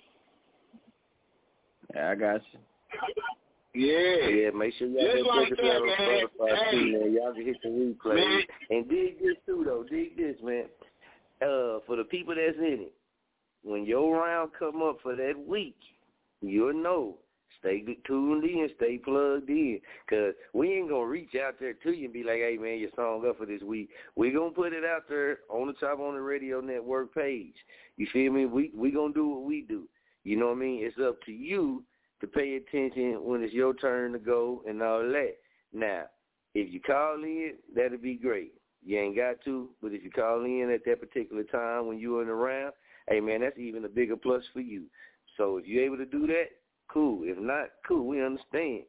Yeah, I got you. Yeah. Yeah, make sure y'all Just go like that, out on man. Spotify too, man. Y'all can hit the replay. Man. And dig this too though. Dig this, man. Uh, for the people that's in it, when your round come up for that week, you'll know. Stay tuned in, stay plugged in, cause we ain't gonna reach out there to you and be like, "Hey man, your song up for this week." We gonna put it out there on the Chop On It Radio network page. You feel me? We we gonna do what we do. You know what I mean? It's up to you to pay attention when it's your turn to go and all that. Now, if you call in, that'll be great. You ain't got to, but if you call in at that particular time when you're in the round, hey man, that's even a bigger plus for you. So if you're able to do that, cool. If not, cool. We understand.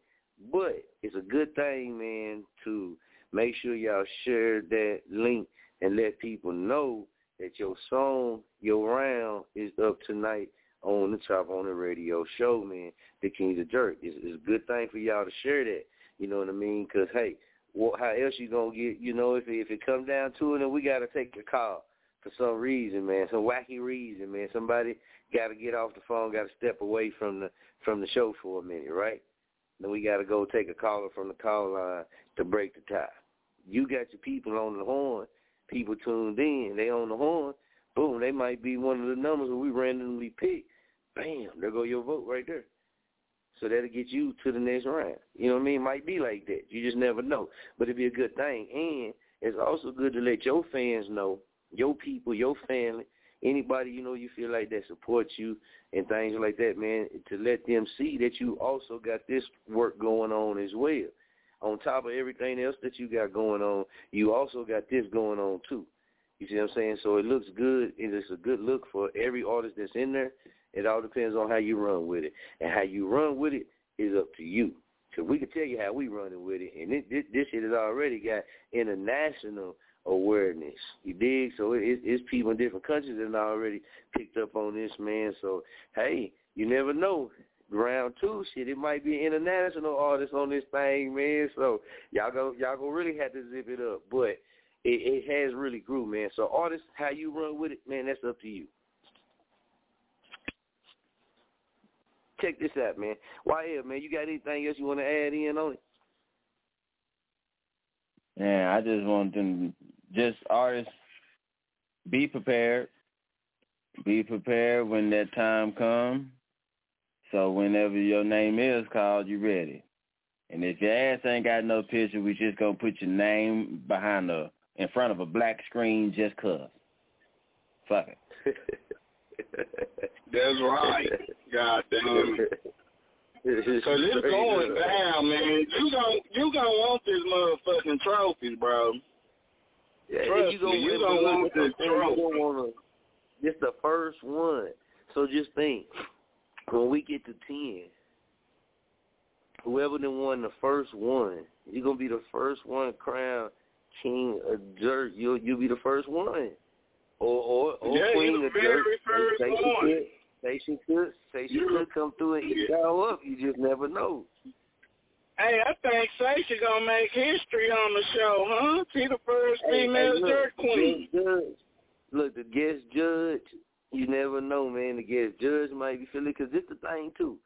But it's a good thing, man, to make sure y'all share that link and let people know that your song, your round is up tonight on the Chop On It Radio show, man. The Kings of Jerk. It's, it's a good thing for y'all to share that. You know what I mean? Because, hey, what, how else you going to get, you know, if, if it comes down to it, then we got to take the call for some reason, man, some wacky reason, man. Somebody got to get off the phone, got to step away from the from the show for a minute, right? Then we got to go take a caller from the call line to break the tie. You got your people on the horn, people tuned in, they on the horn. Boom, they might be one of the numbers that we randomly pick. Bam, there go your vote right there. So that'll get you to the next round. You know what I mean? Might be like that. You just never know. But it'd be a good thing. And it's also good to let your fans know, your people, your family, anybody you know you feel like that supports you and things like that, man, to let them see that you also got this work going on as well. On top of everything else that you got going on, you also got this going on too. You see what I'm saying? So it looks good. And It is a good look for every artist that's in there. It all depends on how you run with it. And how you run with it is up to you. Because we can tell you how we running with it. And it, this, this shit has already got international awareness. You dig? So it, it's people in different countries that already picked up on this, man. So, hey, you never know. Round two, shit, it might be international artist on this thing, man. So y'all go, y'all go really have to zip it up. But it, it has really grew, man. So artists, how you run with it, man, that's up to you. check this out, man. Why man? You got anything else you want to add in on it? Yeah, I just want them, just artists, be prepared. Be prepared when that time comes. So whenever your name is called, you ready. And if your ass ain't got no picture, we just gonna put your name behind the in front of a black screen just cause. Fuck it. That's right. God damn it. Cause it's going down, man. You gon' you gonna want this motherfucking trophies, bro. Yeah, Trust you gonna, me, you gonna want this gonna wanna, this the first one. So just think, when we get to ten, whoever done won the first one, you're gonna be the first one crowned king of dirt. You'll you'll be the first one, or or, or Yeah, queen of dirt. Say she could, say she could, say she could come through and eat y'all up. You just never know. Hey, I think Sasha gonna make history on the show, huh? She the first Hey, female hey, look, dirt queen. judge, look, the guest judge, you never know, man. The guest judge might be feeling because this the thing too.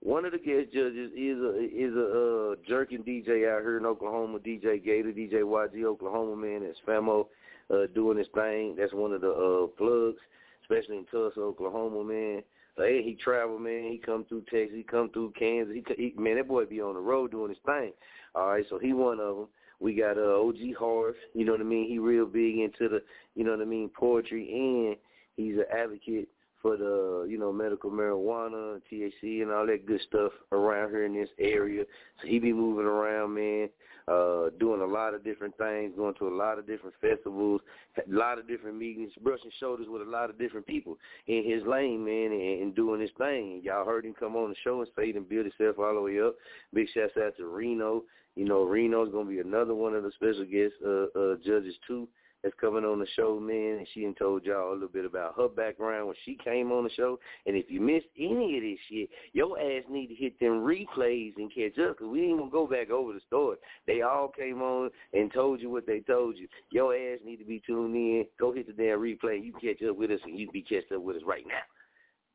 One of the guest judges is a is a uh, jerking DJ out here in Oklahoma, DJ Gator, DJ YG Oklahoma man. That's Famo uh, doing his thing. That's one of the uh, plugs, especially in Tulsa, Oklahoma, man. So hey, he travel, man. He come through Texas. He come through Kansas. He, he man, that boy be on the road doing his thing. All right, so he one of them. We got uh, OG Harf. You know what I mean? He real big into the, you know what I mean, poetry, and he's an advocate for the, you know, medical marijuana, THC, and all that good stuff around here in this area. So he be moving around, man, uh, doing a lot of different things, going to a lot of different festivals, a lot of different meetings, brushing shoulders with a lot of different people in his lane, man, and, and doing his thing. Y'all heard him come on the show and say and build himself all the way up. Big shouts out to Reno. You know, Reno's gonna be another one of the special guest uh, uh, judges too that's coming on the show, man, and she done told y'all a little bit about her background when she came on the show. And if you missed any of this shit, your ass need to hit them replays and catch up, because we ain't going to go back over the story. They all came on and told you what they told you. Your ass need to be tuned in. Go hit the damn replay. You catch up with us, and you can be catch up with us right now.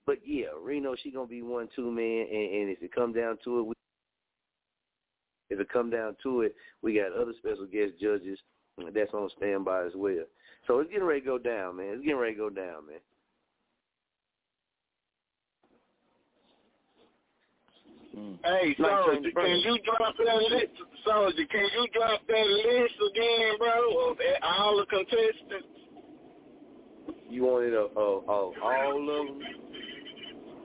But, yeah, Reno, she going to be one, too, man, and, and if it come down to it, we if it come down to it, we got other special guest judges that's on standby as well. So it's getting ready to go down, man. It's getting ready to go down, man. Hey, Soldier, can you drop that list? Soldier, can you drop that list again, bro, of all the contestants? You wanted of, of, uh, uh, of all of them?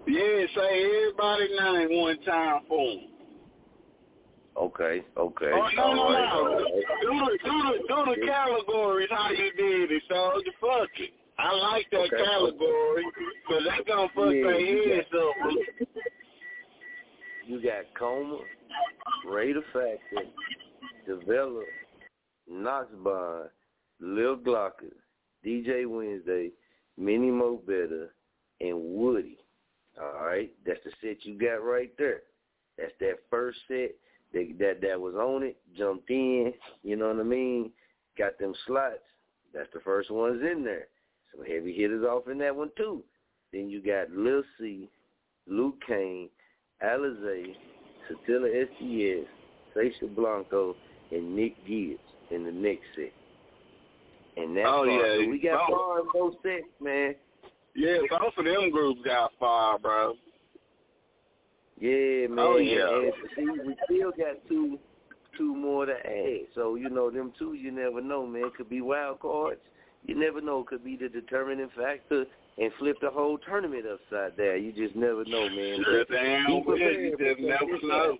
Yeah, say everybody name one time for 'em. Okay, okay. Oh, no, all no, right, no. all right. Do the, do the, do the categories how you did it, Soldier. Fuck it. I like that Okay. category, because that's going to fuck Yeah, their you heads up. You got Coma, Ray the Factor, Develop, Lil Glocker, DJ Wednesday, Minnie Mo Better, and Woody. All right, that's the set you got right there. That's that first set that that that was on it, jumped in. You know what I mean? Got them slots. That's the first ones in there. Some heavy hitters off in that one too. Then you got Lil C, Luke Kane, Alizé, Satilla STS, Sasha Blanco, and Nick Gibbs in the next set. And that's Oh, far. yeah, So we got both. far in those sets, man. Yeah, both of them groups got fire, bro. Yeah, man. Oh, yeah. And, see, we still got two two more to add. So, you know, them two you never know, man. Could be wild cards. You never know. Could be the determining factor and flip the whole tournament upside down. You just never know, man. Yeah, But damn you just never this know. out.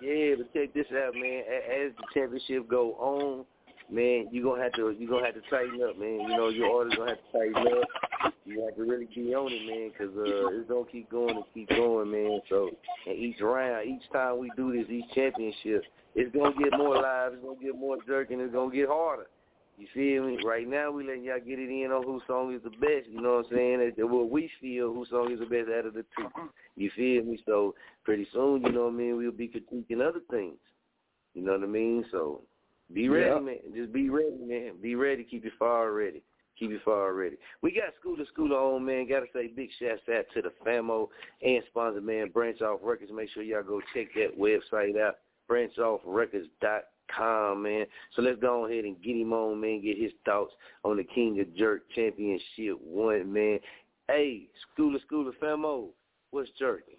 Yeah, but check this out, man. As the championship go on, man, you gonna have to you gonna have to tighten up, man. You know your orders gonna have to tighten up. You have to really be on it, man, 'cause uh, it's gonna keep going and keep going, man. So, and each round, each time we do this, each championship, it's gonna get more live, it's gonna get more jerk, and it's gonna get harder. You feel me? Right now, we letting y'all get it in on whose song is the best. You know what I'm saying? What we feel whose song is the best out of the two. You feel me? So pretty soon, you know what I mean, we'll be critiquing other things. You know what I mean? So be ready, Yeah. man. Just be ready, man. Be ready. Keep your fire ready. Keep your fire ready. We got Scooter school on, man. Got to say big shouts out to the FAMO and sponsor, man, Branch Off Records. Make sure y'all go check that website out, branchoffrecords.com, man. So let's go ahead and get him on, man, get his thoughts on the King of Jerk Championship 1, man. Hey, Scooter Scooter FAMO, what's jerking?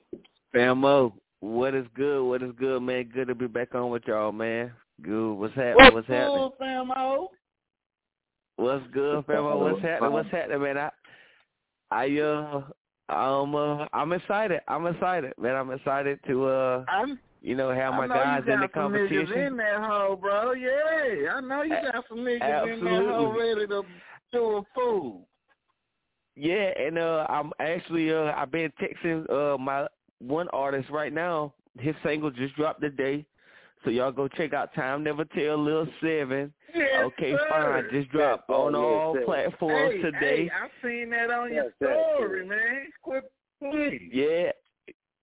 Famo, what is good? What is good, man? Good to be back on with y'all, man. Good. What's happening? What's, What's happening? good, famo? What's good, Famo? What's happening? What's happening, man? I, I, uh, um, uh, I'm excited. I'm excited, man. I'm excited to, uh, I'm, you know, have my I know guys you in the got some niggas in that hole, bro. Yeah, I know you got some niggas in that hole ready to do a fool. Yeah, and uh I'm actually uh I've been texting uh my one artist right now. His single just dropped today. So y'all go check out Time Never Tell Lil Seven. Yes, okay, sir. fine. Just dropped on all Yes, sir. platforms hey, today. Hey, I seen that on your Yes, sir. story, man. Quit, please. Yeah.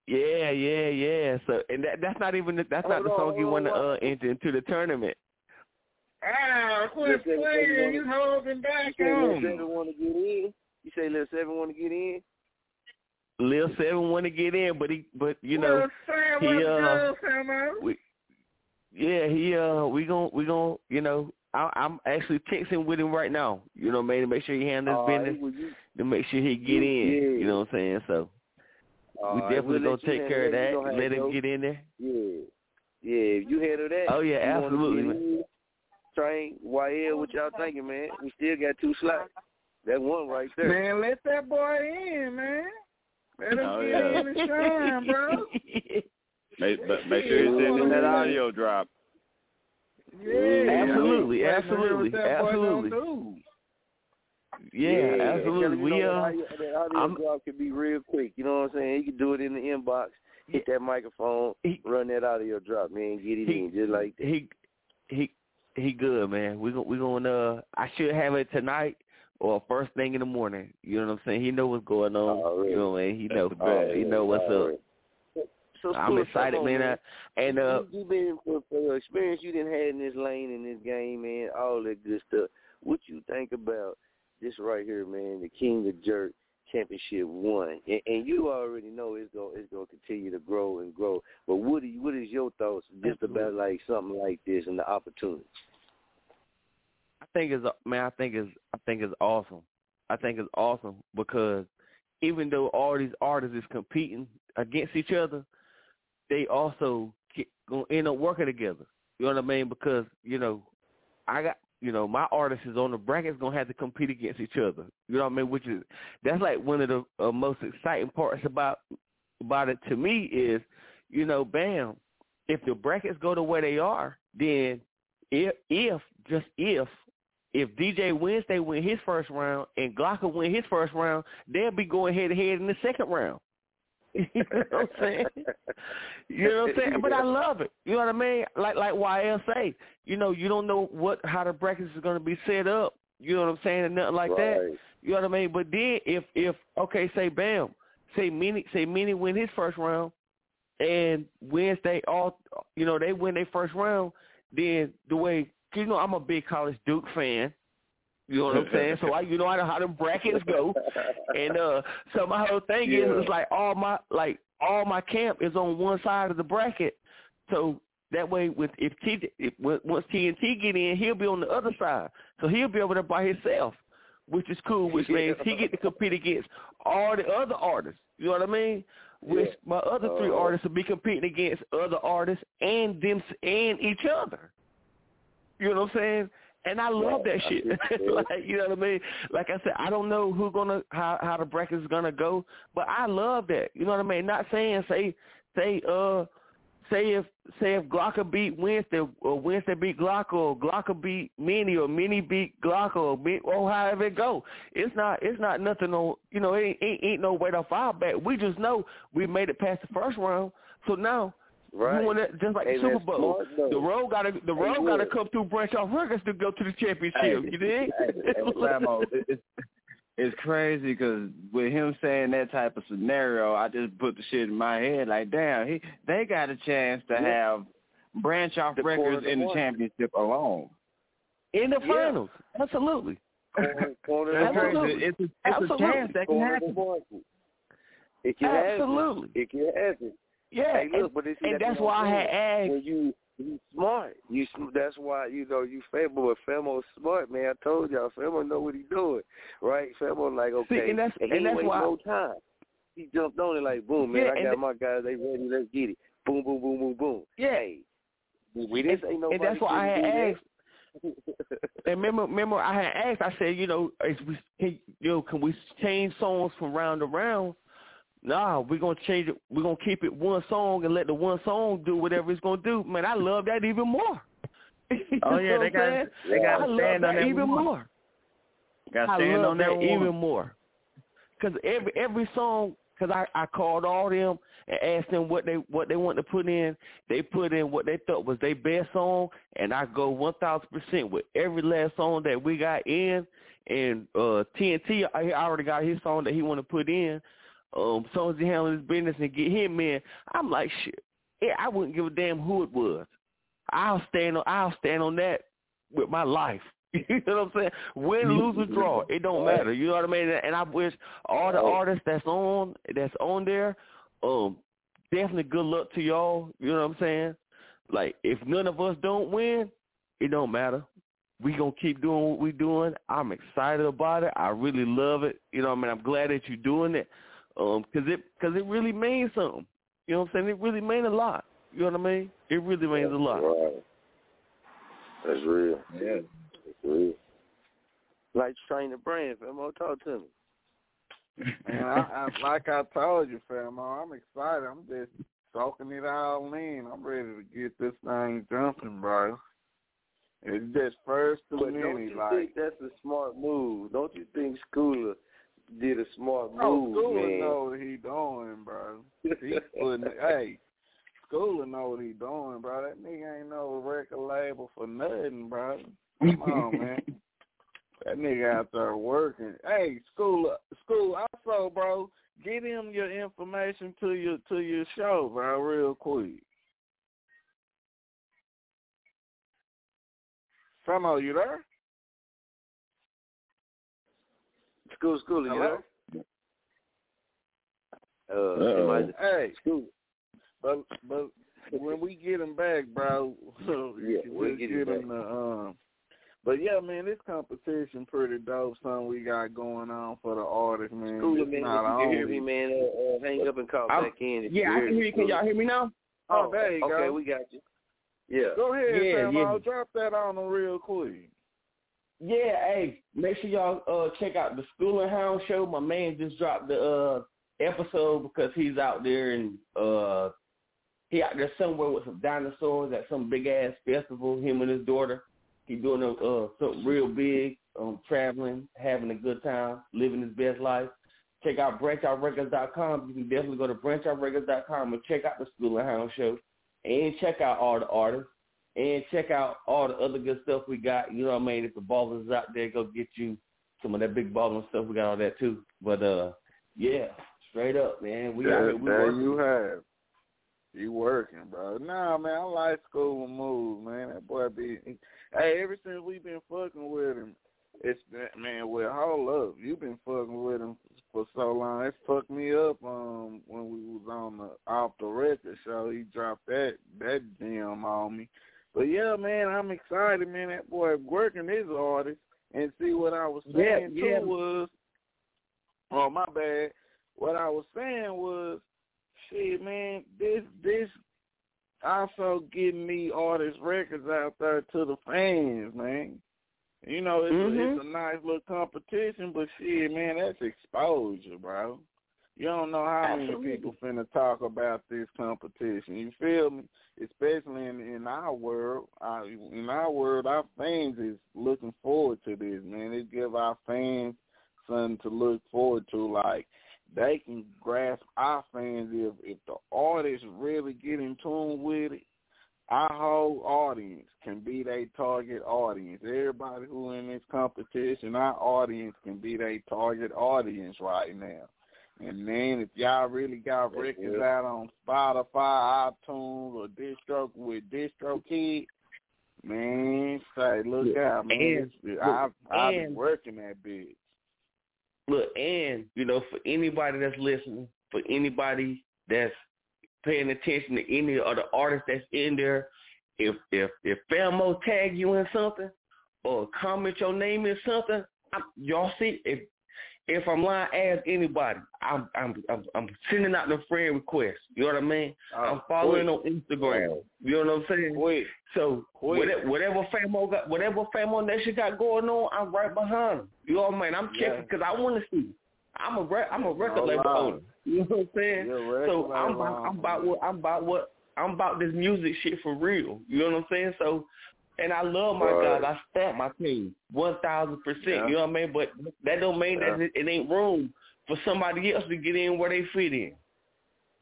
Yeah, yeah, yeah. So and that that's not even the, that's not the song you want to uh enter into the tournament. Ah, quit Listen, playing. You everyone- holding back You say Lil on Seven want to get in? You say Lil Seven want to get in? Lil Seven want to get in, but he but you know Well, Sam, he uh good, Samo? we yeah he uh we gon' we gon' you know I, I'm actually texting with him right now. You know, man, to make sure he handles All right, business, well, to make sure he get in. Yeah. You know what I'm saying? So all we definitely we'll gonna take care of that. That. Let him your- get in there. Yeah. Yeah, if you handle that. Oh, yeah, you absolutely, get man. in, Train, YL, what y'all thinking, man? We still got two slots. That one right there. Man, let that boy in, man. Let him Oh, get yeah. in and shine, bro. Make, but make sure you send in that audio drop. Yeah, Absolutely, I'm waiting to hear what absolutely, that boy gonna absolutely. do. Yeah, absolutely. We know, uh, that audio, that audio I'm- drop can be real quick. You know what I'm saying? You can do it in the inbox, hit that microphone, run that audio drop, man, get it in just like that. he he he good, man. We gon' we gonna uh I should have it tonight or first thing in the morning. You know what I'm saying? He know what's going on. You know what I mean? He know Oh, he know what's up. So I'm Scooter, excited, come on, man. And uh you, you been for, for the experience you didn't have in this lane in this game, man, all that good stuff. What you think about this right here, man, the King of Jerk Championship One, and, and you already know it's gonna it's gonna continue to grow and grow. But what do you, what is your thoughts just about like something like this and the opportunity? I think it's man. I think it's I think it's awesome. I think it's awesome because even though all these artists is competing against each other, they also gonna end up working together. You know what I mean? Because you know, I got you know my artists is on the brackets gonna have to compete against each other. You know what I mean? Which is that's like one of the uh, most exciting parts about about it to me is, you know, bam, if the brackets go to where they are, then if if just if if DJ Wednesday win his first round and Glocker win his first round, they'll be going head to head in the second round. you know what I'm saying? You know what I'm saying? But I love it. You know what I mean? Like like YSA. you know, you don't know what how the brackets is gonna be set up. You know what I'm saying? And nothing like that. You know what I mean? But then if if okay, say bam, say Mini say Mini win his first round and Wednesday all you know, they win their first round, then the way you know I'm a big college Duke fan. You know what I'm saying? So I you know how the, how the brackets go. And uh so my whole thing is Yeah. it's like all my like all my camp is on one side of the bracket. So that way with if T if, once TNT get in, he'll be on the other side. So he'll be over there by himself, which is cool, which means he get to compete against all the other artists. You know what I mean? Which Yeah. my other three Uh, artists will be competing against other artists and them and each other. You know what I'm saying? And I love that shit. like you know what I mean? Like I said, I don't know who gonna how how the brackets gonna go, but I love that. You know what I mean? Not saying say say uh say if say if Glocker beat Wednesday or Wednesday beat Glocker or Glocker beat Mini or Mini beat Glocker or, beat, or however it go. It's not it's not nothing on you know, it ain't, ain't, ain't no weight off our back. We just know we made it past the first round. So now Right. we want that just like Hey, the Super Bowl. smart. The road gotta the Hey, road gotta come through branch off records to go to the championship. you dig? Hey, hey, it's it's crazy because with him saying that type of scenario, I just put the shit in my head like, damn, he they got a chance to Yeah. have branch off The records quarter in the one. championship alone. In the Yeah. finals. Absolutely. corner, corner That's to crazy. It's a, it's a Absolutely. chance that can happen. It can Absolutely. happen. It can happen. Yeah, Hey, look, and, but see, and that's why I had asked. When you you smart, you that's why you know you Famo. But Famo's smart, man. I told y'all, Famo know what he doing, right? Famo like okay, See, and that's- he and that's why- no time. He jumped on it like boom, man. Yeah, I got th- my guys. They ready. Let's get it. Boom, boom, boom, boom, boom. Yeah. Hey, we didn't say and, nobody. and that's why I had asked. And remember, remember, I had asked. I said, you know, is we, can, you know, can we change songs from round to round? Nah, we're gonna change it. We're gonna keep it one song and let the one song do whatever it's gonna do. Man, I love that even more. Oh, yeah, they gotta- they gotta I love stand that on that even one. more. Got to stand on that, that even more. Because every every song, because I I called all them and asked them what they what they want to put in. They put in what they thought was their best song, and I go one thousand percent with every last song that we got in. And uh TNT, I already got his song that he want to put in. Um, soon as he handle his business and get him in, I'm like shit. Yeah, I wouldn't give a damn who it was. I'll stand on I'll stand on that with my life. You know what I'm saying? Win, lose, or draw, it don't matter. You know what I mean? And I wish all the artists that's on that's on there, um, definitely good luck to y'all. You know what I'm saying? Like if none of us don't win, it don't matter. We gonna keep doing what we doing. I'm excited about it. I really love it. You know what I mean? I'm glad that you're doing it, um, cause it cause it really means something. You know what I'm saying? It really means a lot. You know what I mean? It really means a lot. Right. That's real. Yeah. That's real. Like train the brand, Famo. Talk to me. Man, I, I, like I told you, Famo, I'm excited. I'm just soaking it all in. I'm ready to get this thing jumping, bro. It's just first to But don't you like. think that's a smart move? Don't you think Schooler did a smart Oh, move, Schooler man? know what he doing, bro. He putting hey, Schooler know what he doing, bro. That nigga ain't no record label for nothing, bro. Come on, man. That nigga out there working. Hey, school, school. Also, bro, get him your information to your to your show, bro, real quick. Famo, you there? School, school, you Hello? know? Uh, it might- Hey, but but when we get him back, bro, Yeah, we'll we'll get get, him him the um. But yeah, man, this competition pretty dope. Something we got going on for the artists, man. Schooler, It's man, not if you can hear me, man, uh, uh, hang up and call I'm- back in. If yeah, I you can hear you. Can y'all hear me now? Oh, there you okay, go. Okay, we got you. Yeah. Go ahead, Yeah, Sam. yeah. I'll drop that on them real quick. Yeah, hey, make sure y'all uh check out the School and Hound show. My man just dropped the uh episode because he's out there and uh he out there somewhere with some dinosaurs at some big ass festival, him and his daughter. He doing a, uh something real big, um traveling, having a good time, living his best life. Check out branchoutrecords.com. You can definitely go to branchoutrecords.com and check out the School and Hound show and check out all the artists and check out all the other good stuff we got. You know what I mean? If the ballers out there, go get you some of that big balling stuff. We got all that too. But uh, yeah, straight up, man. We out there, here. We working. you have. You working, bro. Nah, man, I like school move, man. That boy be Hey, ever since we been fucking with him, it's been man, well hold up. You been fucking with him for so long. It fucked me up um when we was on the off the record show. He dropped that that damn on me. But yeah, man, I'm excited, man. That boy working his artist and see what I was saying yeah. too was oh my bad. What I was saying was shit, man, this this also getting me artist records out there to the fans, man. You know, it's, Mhm. a, it's a nice little competition, but shit, man, that's exposure, bro. You don't know how Absolutely. many people finna talk about this competition. You feel me? Especially in in our world, our, in our world, our fans is looking forward to this, man. It give our fans something to look forward to. Like they can grasp our fans if if the artists really get in tune with it. Our whole audience can be their target audience. Everybody who in this competition, our audience can be their target audience right now. And then if y'all really got That's records good. out on Spotify, iTunes, or Distro with DistroKid, Man, say, look out, man. And- I I be and- working that bitch. Look, and you know, for anybody that's listening, for anybody that's paying attention to any of the artists that's in there, if if if Famo tag you in something or comment your name in something, I, y'all see if if I'm lying, ask anybody. I'm I'm I'm, I'm sending out the friend request. You know what I mean? Uh, I'm following on Instagram. You know what I'm saying? So Quick. whatever, whatever Famo got, whatever Famo Nation got going on, I'm right behind. You know what I mean? I'm Yeah. checking because I want to see. I'm a re- I'm a record No label lie. owner. You know what I'm saying? You're a record So I'm about, I'm about what I'm about what I'm about this music shit for real. You know what I'm saying? So, and I love my Right. guys. I stamp my team one thousand percent. You know what I mean? But that don't mean that Yeah. it, it ain't room for somebody else to get in where they fit in.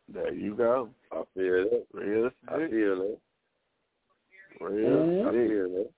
There you go. I feel it. Real I feel it. Real I feel that.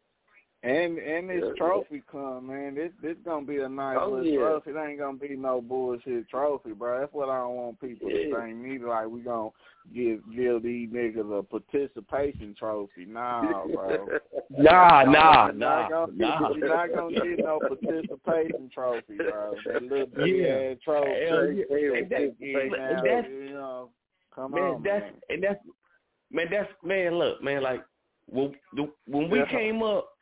And and this Yeah, trophy come, man. This this gonna be a nice Oh, little yeah. trophy. It ain't gonna be no bullshit trophy, bro. That's what I don't want people to Yeah. think. Neither like we gonna give give these niggas a participation trophy. Nah, bro. Nah, You're nah, not nah, gonna, nah. You're not gonna get no participation trophy, bro. That little big Yeah. ass trophy. Hell yeah. Hey, And that- and trophy, that's- you know. Come man, on, that's man. and that's man, that's man. Look, man, like when when we Yeah. came up,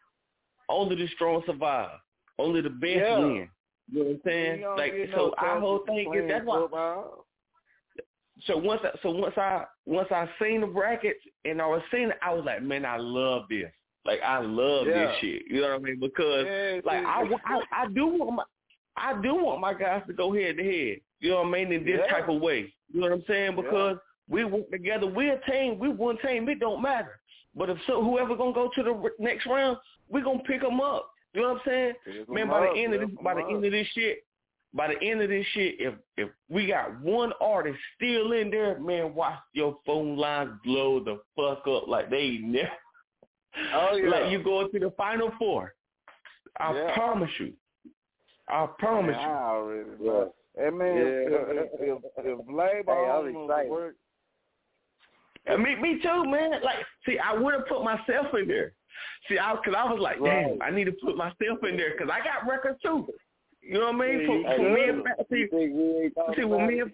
only the strong survive. Only the best Yeah. win. You know what I'm saying? Like so, our whole thing is that's why. football. So once I, so once I once I seen the brackets and I was seeing it, I was like, man, I love this. Like I love Yeah. this shit. You know what I mean? Because Yeah, like I, I I do want my I do want my guys to go head to head. You know what I mean? In this Yeah. type of way. You know what I'm saying? Because we work together. We're a team. We one team. It don't matter. But if so, whoever gonna go to the r- next round, we gonna pick them up. You know what I'm saying? Pick Man, 'em by up, the end of pick this, 'em by the end of this shit, by the end of this shit, if if we got one artist still in there, man, watch your phone lines blow the fuck up like they never. Oh, yeah. Like you going to the final four. I Yeah. promise you. I promise Man, you. I already know. Hey man, Yeah. if, if, if labor Hey, I'm owners work, And me, me too, man. Like, see, I would have put myself in there. See, I, cause I was like, damn, I need to put myself in there because I got records too. You know what I mean? For, for me and see, see, when me and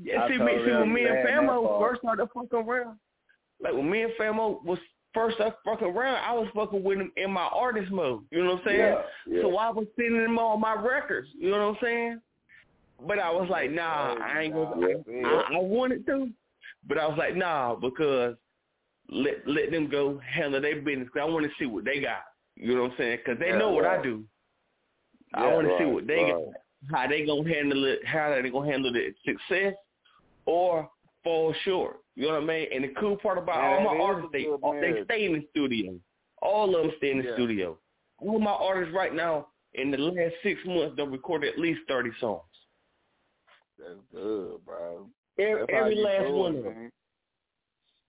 yeah, see, me, see, when me and Famo first started fucking around, like when me and Famo was first up fucking around, I was fucking with him in my artist mode. You know what I'm saying? Yeah, yeah. So I was sending him all my records. You know what I'm saying? But I was like, nah, I ain't gonna. I, I wanted to, but I was like, nah, because let let them go handle their business. Cause I want to see what they got. You know what I'm saying? Because they Yeah, know what I right. do. I Yeah, want to see what they right. got, how they gonna handle it, how they gonna handle the success or fall short. You know what I mean? And the cool part about Man, all my artists, they they stay in the studio. All of them stay in the Yeah. studio. All my artists right now in the last six months, they recorded at least thirty songs. that's good, bro. Every, every last one of them.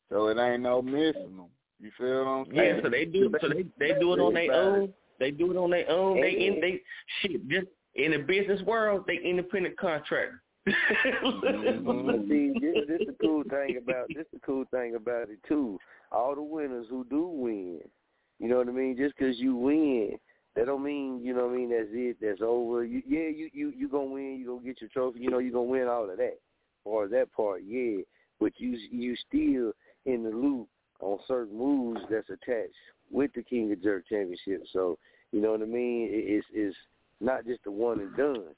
So it ain't no missing them. You feel what I'm saying? Yeah, so they do so they they do it on their own. They do it on their own. They in they shit just in the business world. They independent contractor. But mm-hmm. see, this, this the cool thing about this the cool thing about it too. All the winners who do win, you know what I mean. Just because you win, that don't mean you know what I mean. That's it. That's over. You, yeah, you you you gonna win. You gonna get your trophy. You know you gonna win all of that. As far as that part, yeah. But you you still in the loop on certain moves that's attached with the King of Jerk Championship. So you know what I mean. It, it's it's not just the one and done.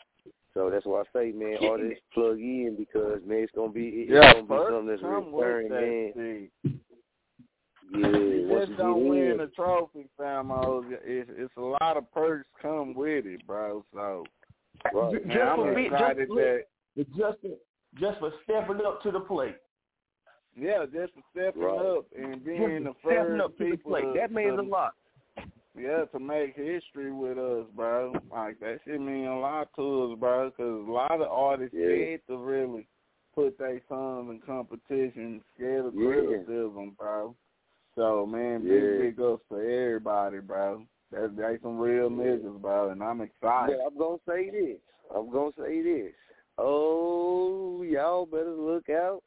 So that's why I say, man, all this plug in because man, it's gonna be it's Yeah, gonna be first something that's come with recurring, that man. shit. Yeah, You just don't win in, the trophy, famo. It's it's a lot of perks come with it, bro. So right. Just man, I'm for me, excited just, that just just for stepping up to the plate. yeah, just for stepping Right. up and being the Just stepping first up to the plate. to, That means to, a lot. Yeah, to make history with us, bro. Like that shit mean a lot to us, bro. Because a lot of artists Yeah. scared to really put their songs in competition, scared of Yeah. criticism, bro. So man, big Yeah. big ups to everybody, bro. That's they some real niggas, bro, and I'm excited. But I'm gonna say this. I'm gonna say this. Oh, y'all better look out.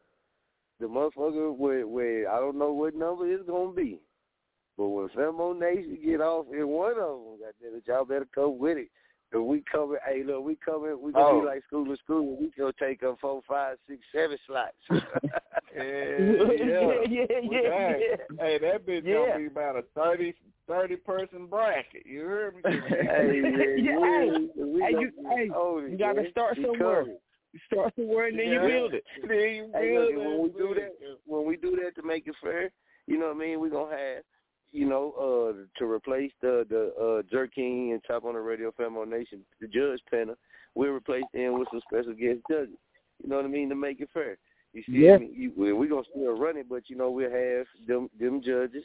The motherfucker where where I don't know what number it's gonna be. But if Famo Nation get off in one of them, goddamn it, y'all better come with it. If we coming, hey, look, we coming, we gonna Oh. be like school to school. We gonna take up four, five, six, seven slots. Yeah, Yeah, yeah, Well, yeah, hey, yeah. hey, that bitch Yeah. gonna be about a 30, 30 person bracket. You heard me? hey, man, Yeah, yeah, hey, we hey, gonna you, be hey, on you gotta start somewhere. coming. You start somewhere and then Yeah. you build it. Then you Hey, look, build and when we do that, when we do that to make it fair, you know what I mean? We're gonna have, you know, uh, to replace the the uh, Jerk King and Chop on the Radio Famo Nation, the judge panel. We'll replace them with some special guest judges. You know what I mean? To make it fair. You see Yeah. me? You, we we gonna still run it, but you know we'll have them them judges,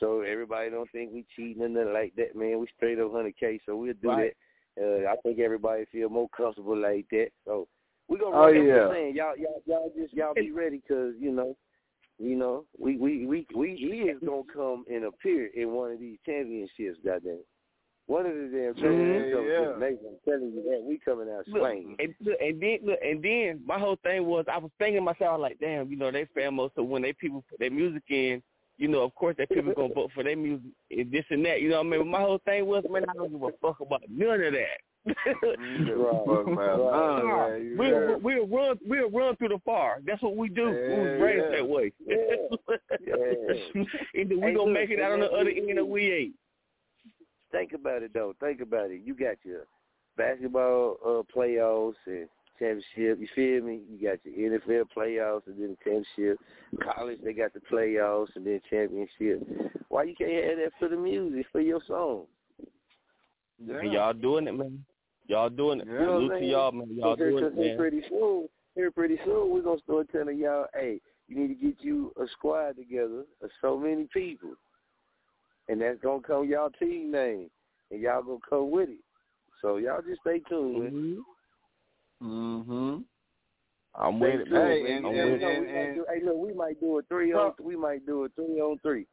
so everybody don't think we cheating and nothing like that, man. We straight up hundred K, so we'll do Right. that. Uh, I think everybody feel more comfortable like that. So we gonna. Oh, run it. I'm yeah. just saying, y'all y'all y'all just y'all be ready, cause you know. You know, we we we we he is gonna come and appear in one of these championships. Goddamn, one of the damn mm-hmm. championships. Yeah, yeah. comes. I'm telling you that we coming out Look, swinging. and, look, and then look, and then my whole thing was I was thinking to myself like, damn, you know, they famo, so when they people put their music in, you know, of course that people gonna vote for their music and this and that. You know what I mean? My whole thing was, man, I don't give a fuck about none of that. Fuck about none of that, you we'll, we'll run we'll run through the fire. That's what we do. we was raised yeah. that way. Yeah. Either we Hey, gonna look, make it out on the other end or we ain't. Think about it though. Think about it. You got your basketball uh, playoffs and championship. You feel me? You got your NFL playoffs and then the championship. College, they got the playoffs and then championship. Why you can't have that for the music for your song? And y'all doing it, man. Y'all doing it. You know what Salute I'm to saying? y'all, man. Y'all doing it, here man. Pretty soon, here pretty soon, we're gonna start telling y'all, hey, you need to get you a squad together of so many people, and that's gonna come y'all team name, and y'all gonna come with it. So y'all just stay tuned. man. Mm-hmm. I'm Stay with it, man. Hey, and- I'm You with know, it. we might do, hey, look, we might do a three on, we might do a three on three.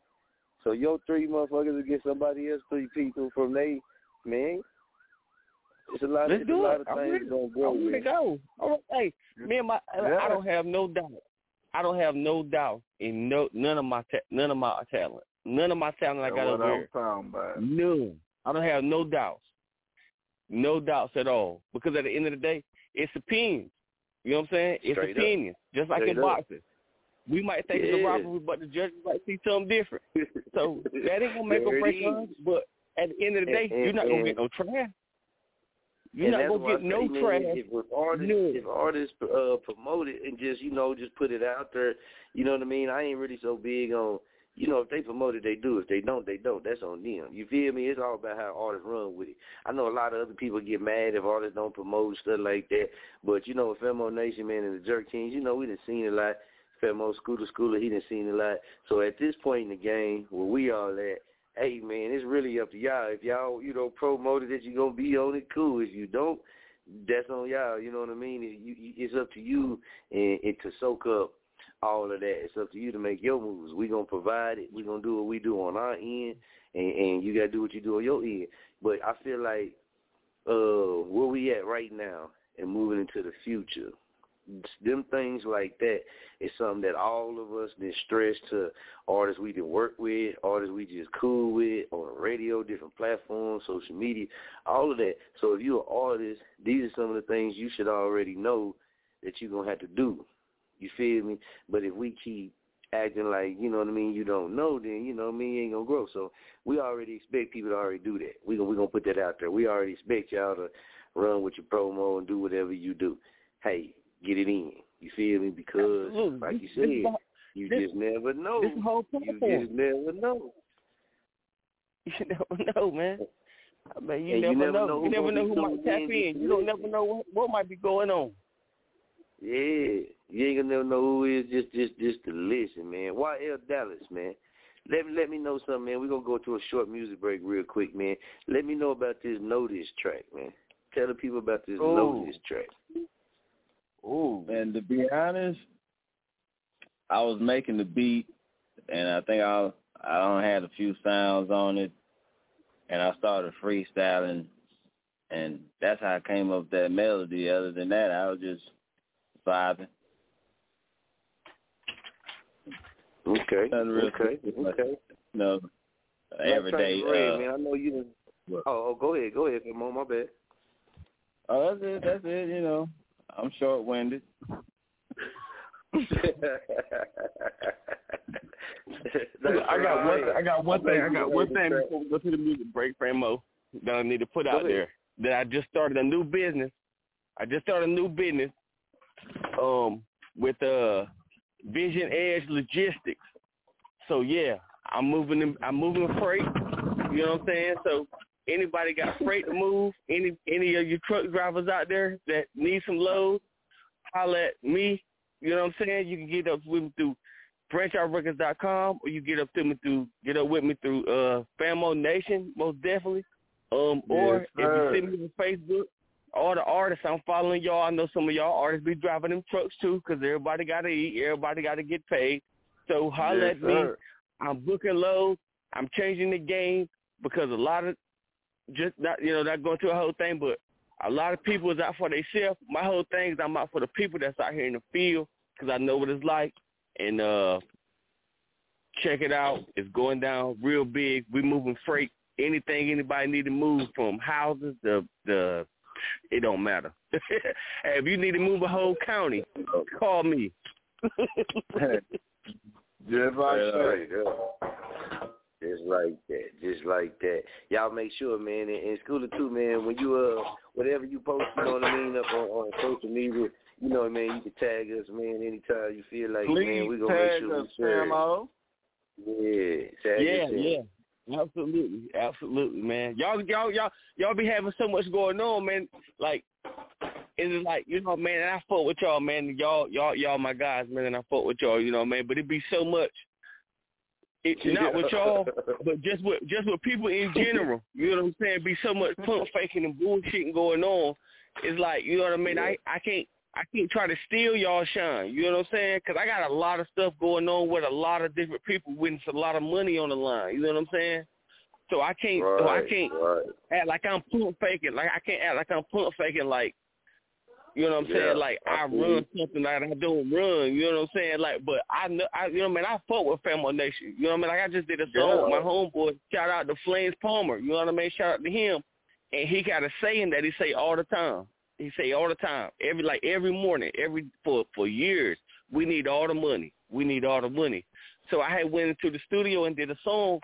So your three motherfuckers will get somebody else three people from they man. It's a lot. Let's a do it. of I'm ready. grow. I'm ready to go. All right, hey, me and my, Yeah. I don't have no doubt. I don't have no doubt in no none of my ta- none of my talent. None of my talent I got over I'm there. talking about. None. I don't have no doubts. No doubts at all. Because at the end of the day, it's opinions. You know what I'm saying? It's Straight up. opinions. Just like Straight in up. boxing. We might think it's a robbery, but the judges might see something different. So that ain't gonna make or break us. But at the end of the day, And- you're not gonna and- get no trash. You're and not that's gonna get no say, man, trash. If artists, No. if artists uh, promote it and just you know just put it out there, you know what I mean. I ain't really so big on you know if they promote it, they do. If they don't, they don't. That's on them. You feel me? It's all about how artists run with it. I know a lot of other people get mad if artists don't promote stuff like that, but you know, Famo Nation man and the Jerk Kings, you know, we done seen a lot. Femo Scooter Schooler, he done seen a lot. So at this point in the game, where we all at, hey man, it's really up to y'all. If y'all, you know, promoted that you're gonna be on it, cool. If you don't, that's on y'all. You know what I mean? It, you, it's up to you and, and to soak up all of that. It's up to you to make your moves. We gonna provide it. We gonna do what we do on our end, and, and you gotta do what you do on your end. But I feel like uh where we at right now and moving into the future, them things like that is something that all of us been stressed to artists we did work with, artists we just cool with on the radio, different platforms, social media, all of that. So if you're an artist, these are some of the things you should already know that you're gonna have to do. You feel me? But if we keep acting like, you know what I mean, you don't know, then you know what I mean, you ain't gonna grow. So we already expect people to already do that. We gonna we gonna put that out there. We already expect y'all to run with your promo and do whatever you do. Hey, get it in. You feel me? Because Absolutely. like you This- this said, the- you this- just never know. This whole You just never know. You never know, man. I mean, you never, you never know. know You who never know who might tap in in. You don't never know what, what might be going on. Yeah, you ain't gonna never know who is just just just to listen, man. YL Dallas, man. Let me let me know something, man. We're gonna go to a short music break real quick, man. Let me know about this Notice track, man. Tell the people about this Ooh. Notice track. Ooh. And to be honest, I was making the beat, and I think I I don't had a few sounds on it, and I started freestyling, and that's how I came up with that melody. Other than that, I was just vibing. Okay. Nothing real Okay. specific, Okay. No, everyday. Night Train Uh, man, I know you. Done, oh, oh, go ahead, go ahead, come on, my bad. oh, that's it. That's it. You know, I'm short-winded. I got one. I got one thing. I got one thing before we go to the music break, Famo, that I need to put out there. That I just started a new business. I just started a new business. Um, with uh, Vision Edge Logistics. So yeah, I'm moving. Them, I'm moving freight. You know what I'm saying? So anybody got freight to move? Any any of you truck drivers out there that need some loads? Holler at me. You know what I'm saying? You can get up with me through branchoutrecords.com or you get up to me through get up with me through uh Famo Nation, most definitely. Um or Yes, if you see me on Facebook, all the artists I'm following y'all, I know some of y'all artists be driving them trucks too, 'cause everybody gotta eat, everybody gotta get paid. So holler Yes, at me. sir. I'm booking loads. I'm changing the game because a lot of just not you know not going through a whole thing, but a lot of people is out for themselves. My whole thing is I'm out for the people that's out here in the field because I know what it's like. And uh check it out. It's going down real big. We moving freight. Anything anybody need to move from houses, the the it don't matter. hey, if you need to move a whole county, call me. Just like That's that. right, yeah. Just like that, just like that. Y'all make sure, man, in, in school too, man. When you uh, whatever you post, you know what I mean, up on, on social media, you know, what I mean, you can tag us, man, anytime you feel like, Please man, we gonna make sure us, we share. Famo. Yeah, tag yeah, us yeah. Absolutely, absolutely, man. Y'all, y'all, y'all, y'all be having so much going on, man. Like, it's like you know, man. And I fought with y'all, man. Y'all, y'all, y'all, my guys, man. And I fought with y'all, you know, man. But it be so much. It, not with y'all, but just with just with people in general. You know what I'm saying? Be so much pump faking and bullshitting going on. It's like you know what I mean. I I can't I can't try to steal y'all shine. You know what I'm saying? Because I got a lot of stuff going on with a lot of different people with a lot of money on the line. You know what I'm saying? So I can't. so I can't right. act like I'm pump faking. Like I can't act like I'm pump faking. Like you know what I'm Yeah, saying? Like I I run something that I don't run. You know what I'm saying? Like, but I know, I you know what I mean. I fought with Family Nation. You know what I mean? Like I just did a song with my homeboy. Shout out to Flames Palmer. You know what I mean? Shout out to him. And he got a saying that he say all the time. He say all the time, every like every morning, every for for years. We need all the money. We need all the money. So I had went into the studio and did a song,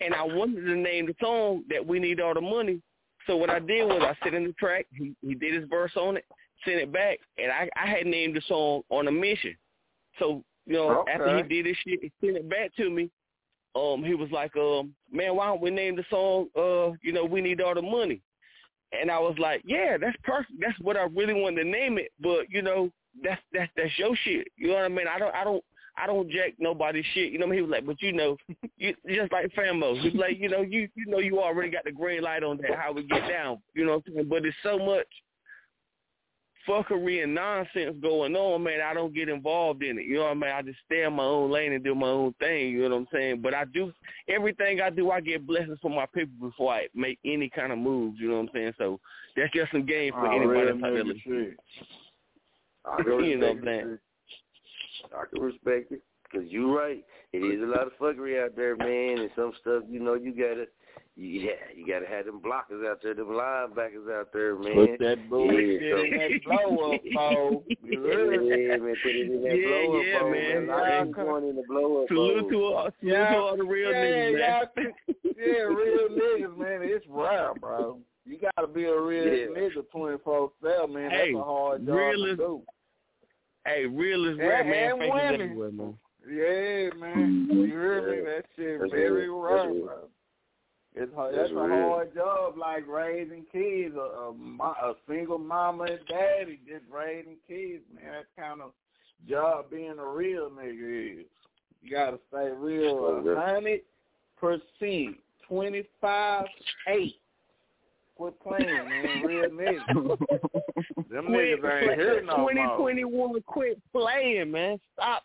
and I wanted to name the song that we need all the money. So what I did was I sent in the track. He he did his verse on it, sent it back, and I I had named the song on a mission. So you know after he did his shit, he sent it back to me. Um, he was like, um, man, why don't we name the song? Uh, you know, we need all the money. And I was like, yeah, that's perfect. That's what I really wanted to name it. But you know, that's that's that's your shit. You know what I mean? I don't I don't I don't jack nobody's shit. You know what I mean? He was like, but you know, you just like Famo. He's like, you know, you you know you already got the green light on that how we get down. You know what I'm saying? But it's so much fuckery and nonsense going on, man. I don't get involved in it. You know what I mean? I just stay in my own lane and do my own thing. You know what I'm saying? But I do everything I do. I get blessings from my people before I make any kind of moves. You know what I'm saying? So that's just some game for Oh, anybody real that's out listening. shit. I can You know respect what I'm it. saying? I can respect it. Cause you're right. It is a lot of fuckery out there, man, and some stuff. You know, you gotta, yeah, you gotta have them blockers out there, them linebackers out there, man. Put that bullshit yeah, so, in that blow up heard? Yeah, man, put it in that Yeah, blow up yeah, man. man. I Yeah. ain't going in the blow up Salute to all, salute to all the real yeah, niggas, man. y'all- yeah, real niggas, man. It's rare, bro. You gotta be a real Yeah. nigga twenty four seven, man. Hey, That's a hard job to do. Hey, real is rare, man. Faces women. everywhere, man. Yeah, man. You hear me? That shit That's very real. rare, real. bro. It's hard, That's that's a real. hard job, like raising kids. A, a, a single mama and daddy just raising kids, man. That's kind of job being a real nigga is. You gotta stay real, Oh, hundred percent, twenty five eight. Quit playing, man. Real niggas. Them Quit niggas ain't here no more. 2021, quit playing, man. Stop,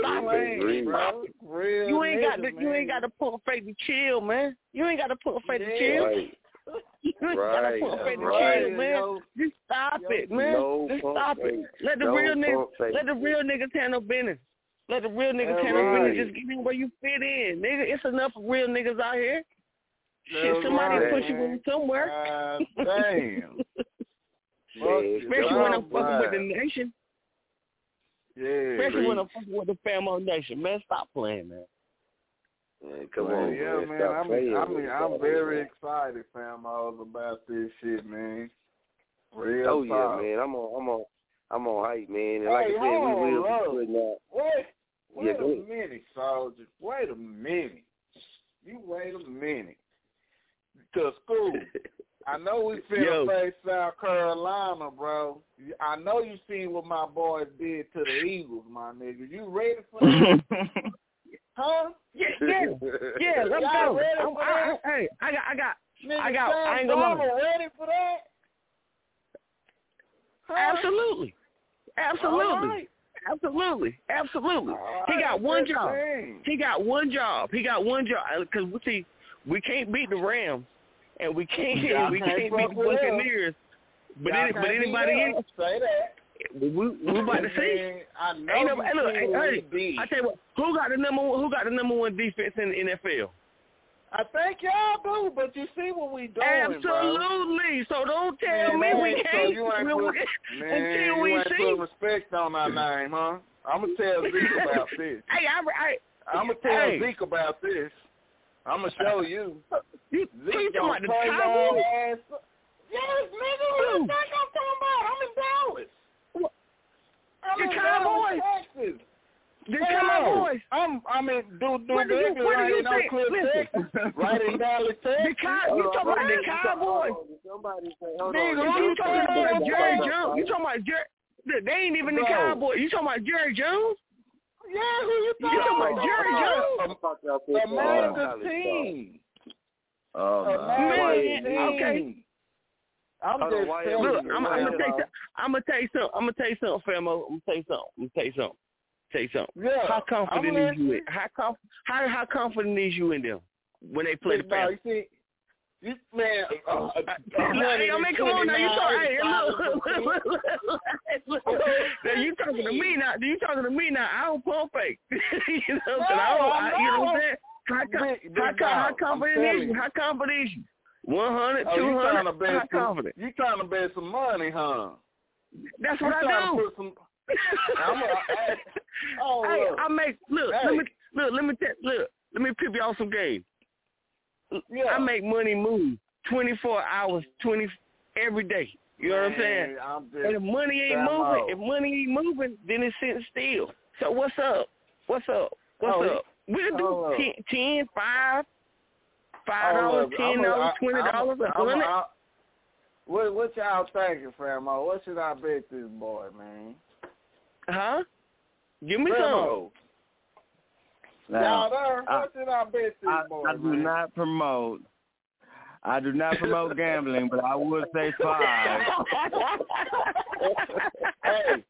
stop playing, it. bro. Real You ain't got to, niggas, you ain't got to put a fake to chill, man. You ain't got to put a fake to chill. Right. You ain't got to Right, put a fake to right. chill, man. Yo, Just stop yo, it, man. no Just stop fake. it. Let the No real niggas, pump let the real niggas handle business. Let the real niggas handle right. business. Just get in where you fit in, nigga. It's enough real niggas out here. Shit, somebody push you in somewhere. God damn. Especially when I'm fucking with the nation. Yeah. Especially when I'm fucking with the Famo Nation. Man, stop playing, man. Man, come Man, on, yeah, man. man. Stop I mean, I mean, I'm very playing. excited, fam, all about this shit, man. Real Oh yeah, man. I'm on. I'm on. I'm on hype, man. And like I said, hold we will on, be putting out. Wait, wait Yeah, a go minute, soldier. Wait a minute. You wait a minute. To school. I know we Yo. finna face South Carolina, bro. I know you seen what my boys did to the Eagles, my nigga. You ready for that? huh? Yeah, yeah, yeah. Let's Y'all go. ready I'm- for I, that? I, hey, I got, I got, Nigga, I got. Sam I ain't gonna lie. Ready for that? Huh? Absolutely, absolutely, All right. absolutely, absolutely. All He got one job. thing. He got one job. He got one job. Uh, because we see, we can't beat the Rams, and we can't, we can't can't beat the with us. Buccaneers. But any, but anybody us. Say that. we we about to see. I know Ain't you no, hey, look, hey, hey, we. I tell you what, who got the number one? Who got the number one defense in the NFL? I think y'all do, but you see what we doing, Absolutely. So don't bro. tell Man, me we that ain't- can't. So you ain't we- put, we- man, until you we ain't see. put respect on our name, huh? I'm gonna tell Zeke about this. Hey, I, I, I'm gonna tell hey. Zeke about this. I'm gonna show you. You, Zeke you talking about the Cowboys? Yes, nigga, what you think I'm talking about? I'm in Dallas. I'm The in Cowboys? Dallas, Texas. The Hell no. Cowboys. I'm I'm in do do What do you- Douglas what do right you in Oak? Cliff, Texas, right in Dallas, Texas. The cow, you uh, talking about the Cowboys? Somebody say, hold Nigga, on. You you talking about Jerry about- Jones? You talking about Jerry? They ain't even the Cowboys. You talking about Jerry Jones? Yeah, who you talking about? You talking talking about about? Jerry Jones? Uh, America's team. Oh my. Man, okay. I'm just why Look. I'm, I'm gonna tell you. something. I'm gonna tell you something. I'm gonna tell you something, Famo. I'm gonna tell you something. I'm gonna tell you something. Tell you something. Yeah, How confident is you? In, how conf, how how confident is you in them when they play the No, Panthers? you see, you man. Uh, uh, Hey, I mean, come on now. You talk, hey, look. Now you talking to me now? You talking to me now? I don't pump fake. you know, 'cause I don't. I, you know what I'm saying? How, co- Big- how, big how confident is you? you. How confident is you? One hundred, Oh, two you trying to hundred. bet How some, confident? You trying to bet some money, huh? That's You what I trying to do. some. I'm a, I, oh, hey, look. I make look. Hey. Let me look. Let me t- look. Let me pip y'all some game. Yeah. I make money move twenty four hours, twenty every day. You know what I'm saying? I'm And if money ain't moving, out. if money ain't moving, then it's sitting still. So what's up? What's up? What's Oh, up? We'll hold do up. ten, ten, five, five oh, dollars, ten dollars, twenty dollars, a I'm a- hundred. What what y'all thinking, Famo? What should I bet this boy, man? Huh? Give me Famo, Now, y'all there? I- What should I bet this I, boy, I do man? not promote. I do not promote gambling, but I would say five. hey,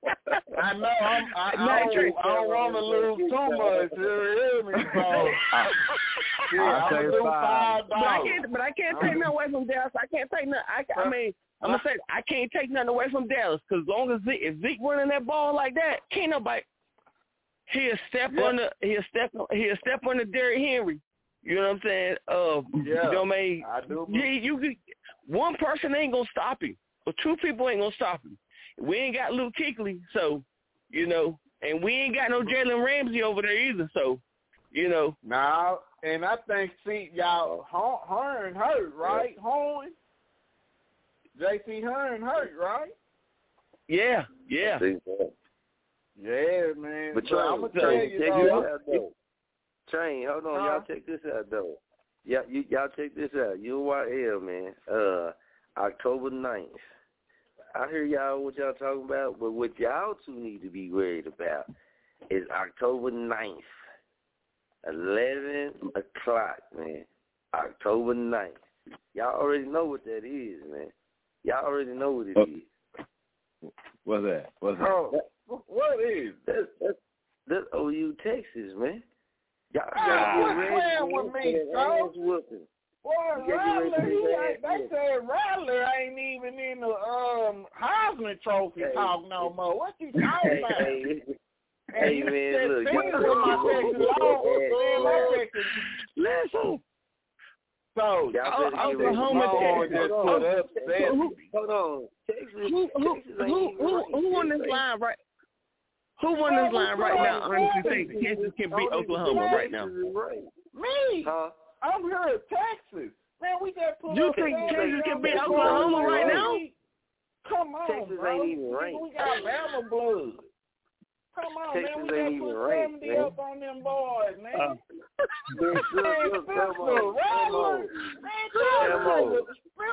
I know I'm, I, I don't, train. I don't want to lose too much. You hear me? So, yeah, I'll I'm say gonna do five. five But I dollars. can't. But I can't take nothing away from Dallas. I can't take nothing. I, I mean, I'm gonna say I can't take nothing away from Dallas because as long as Zeke, if Zeke running that ball like that, can't nobody. He'll step Yeah. on the. He'll step. He'll step on the Derrick Henry. You know what I'm saying? Uh, Yeah. you know, man, I do. yeah, you could, one person ain't gonna stop him, or two people ain't gonna stop him. We ain't got Luke Kuechly, so you know, and we ain't got no Jalen Ramsey over there either. So, you know, Now, and I think, see, y'all, Horn, Horn hurt, right? Horn? Jaycee Horn hurt, right? yeah, yeah. See, yeah. Yeah, man. But But I'm Train, going to tell Train, you, check though, this out though. Train, hold on, Huh? y'all check this out though. Yeah, you y'all check this out. UYL man, uh, October 9th. I hear y'all what y'all talking about, but what y'all two need to be worried about is October 9th, eleven o'clock, man. October 9th. Y'all already know what that is, man. Y'all already know what it Oh. What's that? What's that? Oh, what is? That's that's that's OU Texas, man. Y'all Ah, gotta quit get ready playing man, with for me, that son. ass whooping. Boy, You gotta get ready Riley, ain't, they said Riley ain't even in the um Heisman Trophy Hey. talk no more. What you talking about? hey, hey, man, look, singing y'all my gotta Texas get man, my ass Texas Listen, So Y'all better get ready. Oklahoma, Texas. on. Who, Hold on. Texas, who, who, Texas who, who, who on this line right? Who on this line right now? Honestly, think Kansas can beat Oklahoma right now. Texas. Me? Huh? I'm here in Texas. Man, we just put You think Texas can beat we- Oklahoma right now? Come on, Texas bro. ain't even ranked. We got Bama blood. Come on, Texas man. We ain't just even put ranked, 70 man. up on them boys, man. Uh, Look, look, look, come on, come on. Come on.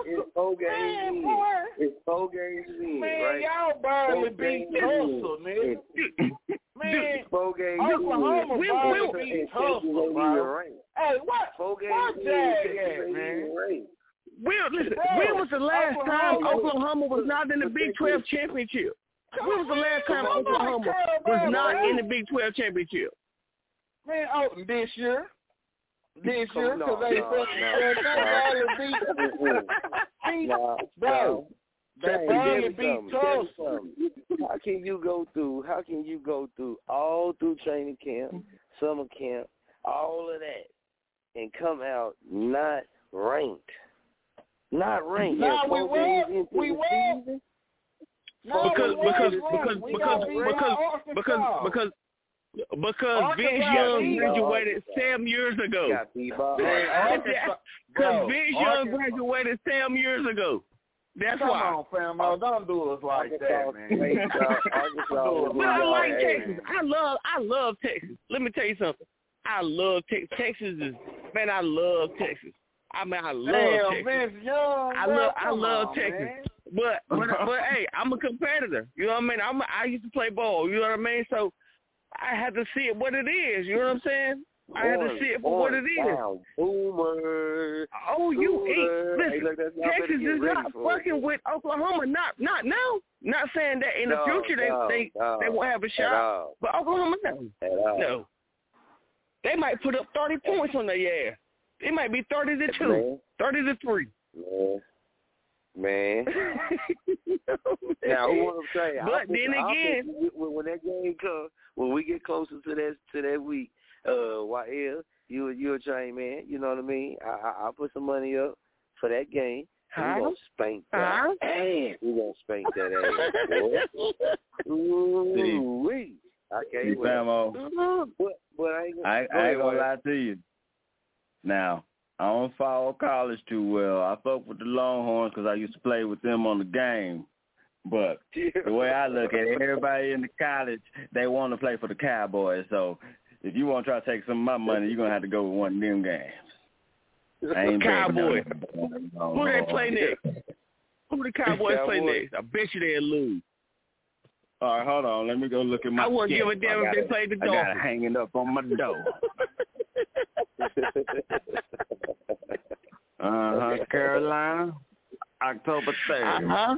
It's four games Man, in. boy. It's four games in, Man, right? y'all barely Four beat Tulsa, in. nigga. Man, four games Oklahoma in. we- barely And beat Tulsa, ain't even bro. Hey, what? Four games What in. Texas ain't man? even ranked. When, listen, Bro, when was the last time Oklahoma- Oklahoma was not in the Big 12 championship? When was the last time Oklahoma was not in the Big 12 championship? Man, oh, this year. This Come- year, no, because they fucking said they beat, beat Nah, bro. They barely beat something, tell me Tulsa. How can you go through? How can you go through all through training camp, summer camp, all of that, and come out not ranked? Not ranked. Nah, we four were. We the were. Season? No, because because because because got beat by because because because because Vince Young graduated seven years ago. Got beat by Man, Arkansas, Because Vince Young graduated seven years ago. That's Come why. on, fam, oh, don't do us like that, man. Arkansas, Arkansas, Do us But I like Texas. I love I love Texas. Let me tell you something. I love Texas. Texas is man. I love Texas. I mean, I love Damn, Texas. Vince Young, I love I love on, Texas. man. But but but hey, I'm a competitor. You know what I mean? I'm a, I used to play ball. You know what I mean? So I had to see it what it is. You know what I'm saying? I had to see it for what it is. Boomer. Oh, you Boomer. ain't Hey, listen. look, that's- y'all better Texas is not fucking with Oklahoma. Not not now. Not saying that in the future they no, they no, they won't have a shot. But Oklahoma no. No. They might put up thirty points on their ass. It might be thirty to two, Man. thirty to three. Man. Man. Now, who want to say? But then again- when, when that game comes, when we get closer to that to that week, uh, YL, you you a train man. You know what I mean? I I I'll put some money up for that game. Huh? We gonna spank that Huh? ass. We gonna spank that ass. boy. Ooh wee. I can't See, wait. Famo, But but I ain't gonna. I, I ain't gonna lie to you. Now, I don't follow college too well. I fuck with the Longhorns because I used to play with them on the game. But the way I look at it, everybody in the college, they want to play for the Cowboys. So if you want to try to take some of my money, you're going to have to go with one of them games. Betting Cowboys. Who they play next? Who the Cowboys play Cowboys. next? I bet you they'll lose. All right, hold on. Let me go look at my I wouldn't give a damn if they played the I got it Dolphins. hanging up on my door. Uh-huh. Carolina, October 3rd. Uh-huh.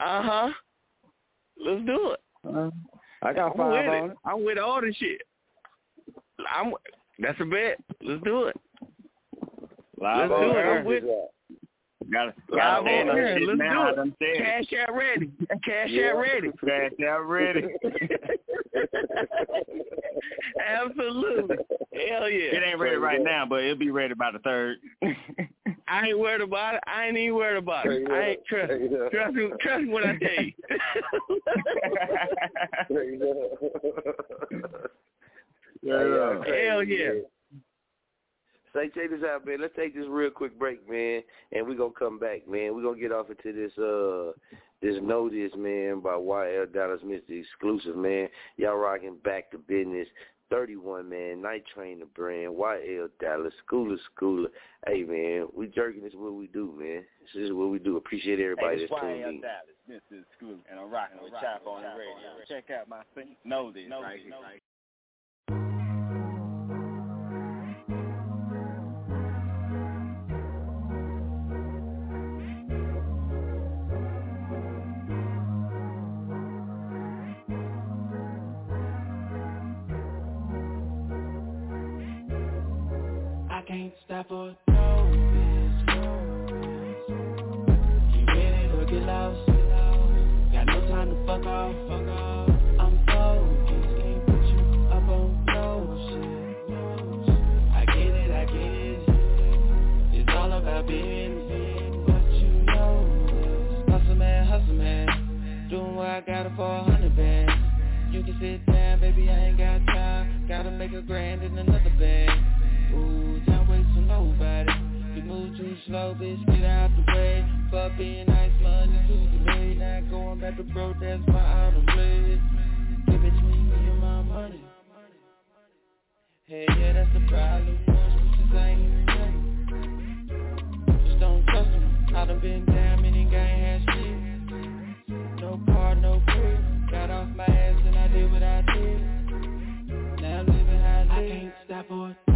Uh-huh. Let's do it. Uh, I got I'm five with on it. it. I'm with all this shit. I'm that's a bet. Let's do it. Live Let's do it. I'm with Got to got on to stand on air. shit Let's now. Do it. Cash out ready. Cash Yeah. out ready. Cash out ready. Absolutely. Hell yeah. It ain't ready right now, but it'll be ready by the third. I ain't worried about it. I ain't even worried about it. I ain't trust. Trust me. Trust me when I tell you. Yeah. Hell yeah. Say, check this out, man. Let's take this real quick break, man, and we're gonna come back, man. We're gonna get off into this uh this notice, man, by YL Dallas Mr. Exclusive, man. Y'all rocking Back to Bizness. 31, man, Night Train the brand, YL Dallas, Schooler Schooler. Hey, man, we jerking this is what we do, man. This is what we do. Appreciate everybody hey, it's that's tuned YL in. Dallas. This is School, and I'm rocking with Chop on the radio. Check out my thing. Know this right here. Got it for a hundred bands. You can sit down, baby, I ain't got time. Gotta make a grand in another bag. Ooh, time waits for nobody. You move too slow, bitch, get out the way. Fuck being nice, money to be made. Not going back to broke, that's my auto blade. Get between me and my money. Hey, yeah, that's the problem. Most bitches ain't nothing. Just don't trust them. I done been down, my ass and I did what I did. Now I'm living how I live. I can't stop or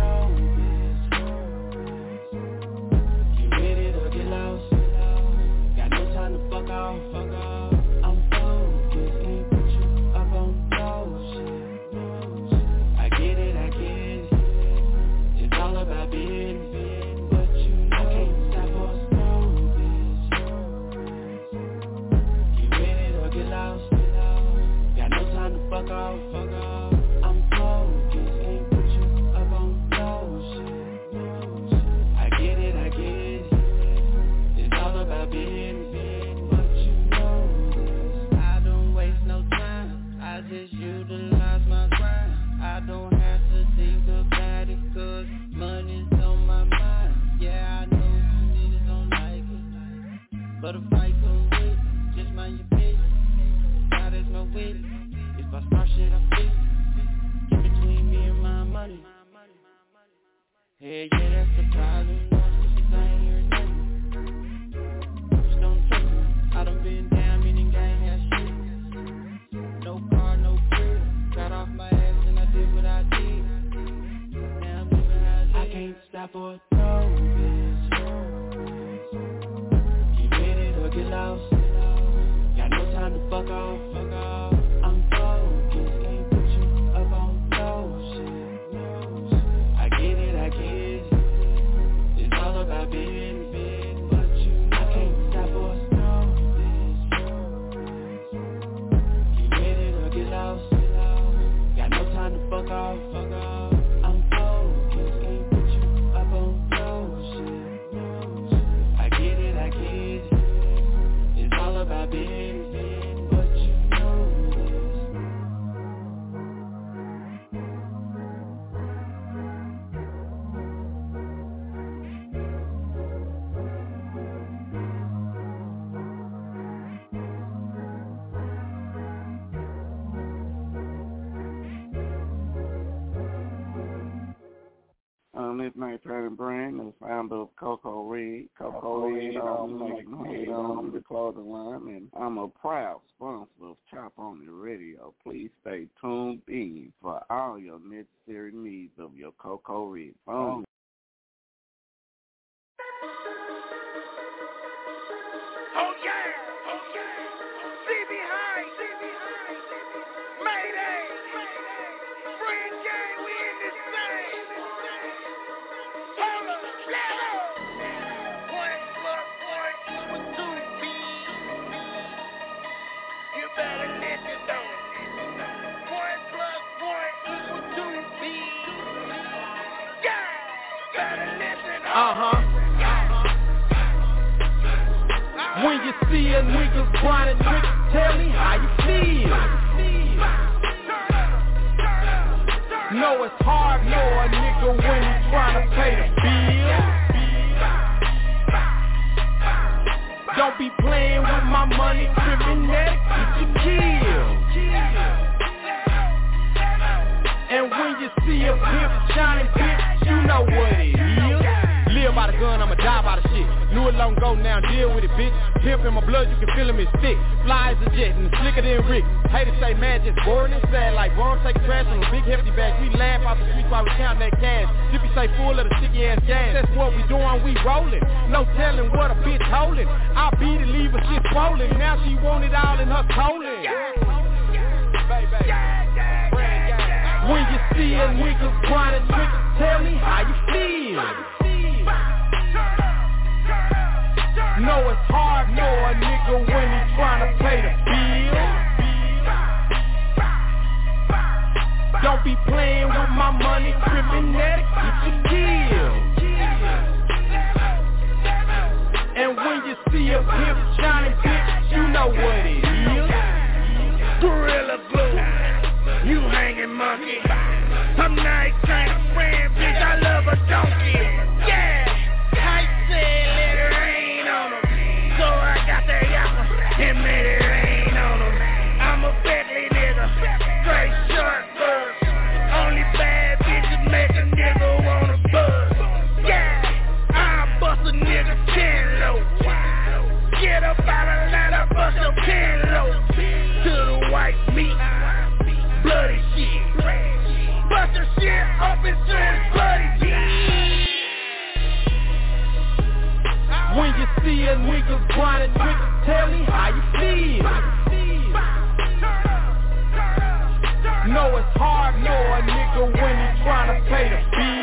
But a fight come with. Just mind your business. There's no with it. If I start shit, I fix it. Get between me and my money. Hey, yeah, that's the problem. Bitches ain't hearing nothing. Just don't trust me. I done been down, meaning gang had shit. No car, no crib. Got off my ass and I did what I did. Now I'm living how I. I can't stop or no, bitch. Um, this night Patty Brand, the founder of Coco Red. Coco um, like head on the clothing line, and I'm a proud sponsor of Chop On the Radio. Please stay tuned in for all your necessary needs of your Coco Red phone. Uh-huh. When you see a nigga grinding trick, tell me how you feel. Know it's hard, know a nigga when he trying to pay the bill. Don't be playing with my money, It long now deal with it, bitch. Pimp in my blood, you can feel him, it's thick. Fly as a jet, and it's slicker than Rick. Hate to say mad, just boring and sad. Like worms taking trash on a big hefty bag. We laugh out the streets while we count that cash. Zippy say full of the sticky ass gas. That's what we doing, we rolling. No telling what a bitch holding. I beat it, leave her shit swollen. Now she want it all in her colon. When you see a nigga grinding trick, tell me how you feel. know it's hard, know a nigga when he tryna pay the bill. Don't be playing with my money, criminal, get your deal. And when you see a pimp shining bitch, you know what it is. Gorilla blue, you hanging monkey. I'm not trying to friend, bitch, I love a donkey. beat. Bloody shit. Bust the shit up into his bloody teeth. When you see a nigga grinding, nigga, tell me how you feel. No, it's hard, no, a nigga when he tryna pay the bill.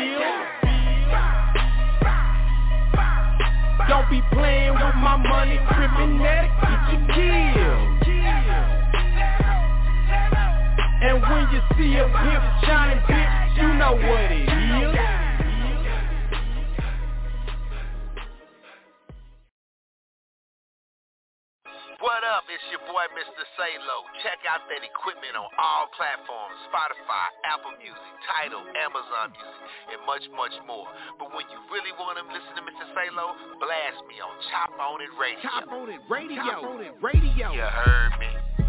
Don't be playing with my money, criminal, get you killed. And when you see a pimp shining bitch, you know what it is. What up? It's your boy Mr. Salo. Check out that equipment on all platforms, Spotify, Apple Music, Tidal, Amazon Music, and much, much more. But when you really want to listen to Mr. Salo, blast me on Chop On It Radio. Chop On It Radio. Chop On It Radio. You heard me.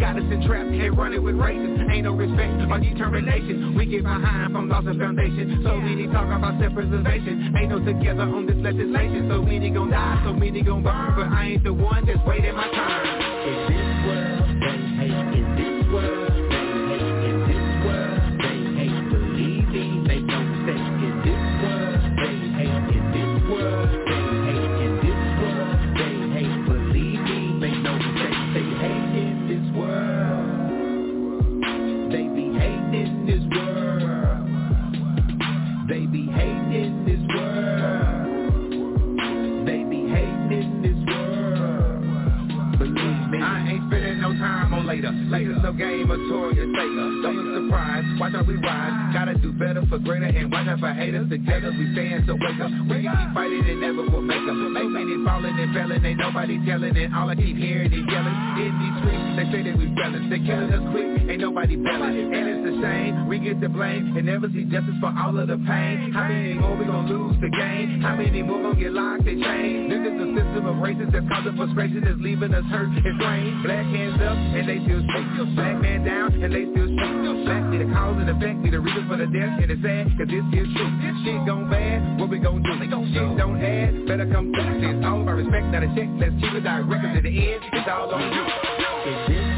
Got us entrapped and running with races. Ain't no respect or determination. We get behind from loss of foundation. So many talk about self-preservation. Ain't no together on this legislation. So many gon' die, so many gon' burn. But I ain't the one that's waiting my turn. Nobody telling it. All I keep hearing is yelling. In these streets, they say that we felons. They killing us quick, ain't nobody belling. And it's a shame, we get the blame and never see justice for all of the pain. How many more we gon' lose the game? How many more gon' get locked and chained? This is a system of racism that's causing frustration, that's leaving us hurt and drained. Black hands up and they still speak. Black man down and they the cause and effect, be the reason for the death, and it's sad, cause this is true. Shit gone bad, what we gon' do? Shit don't add, better come through. It's all about respect, not a check. Let's keep it direct, cause in the end, it's all on you.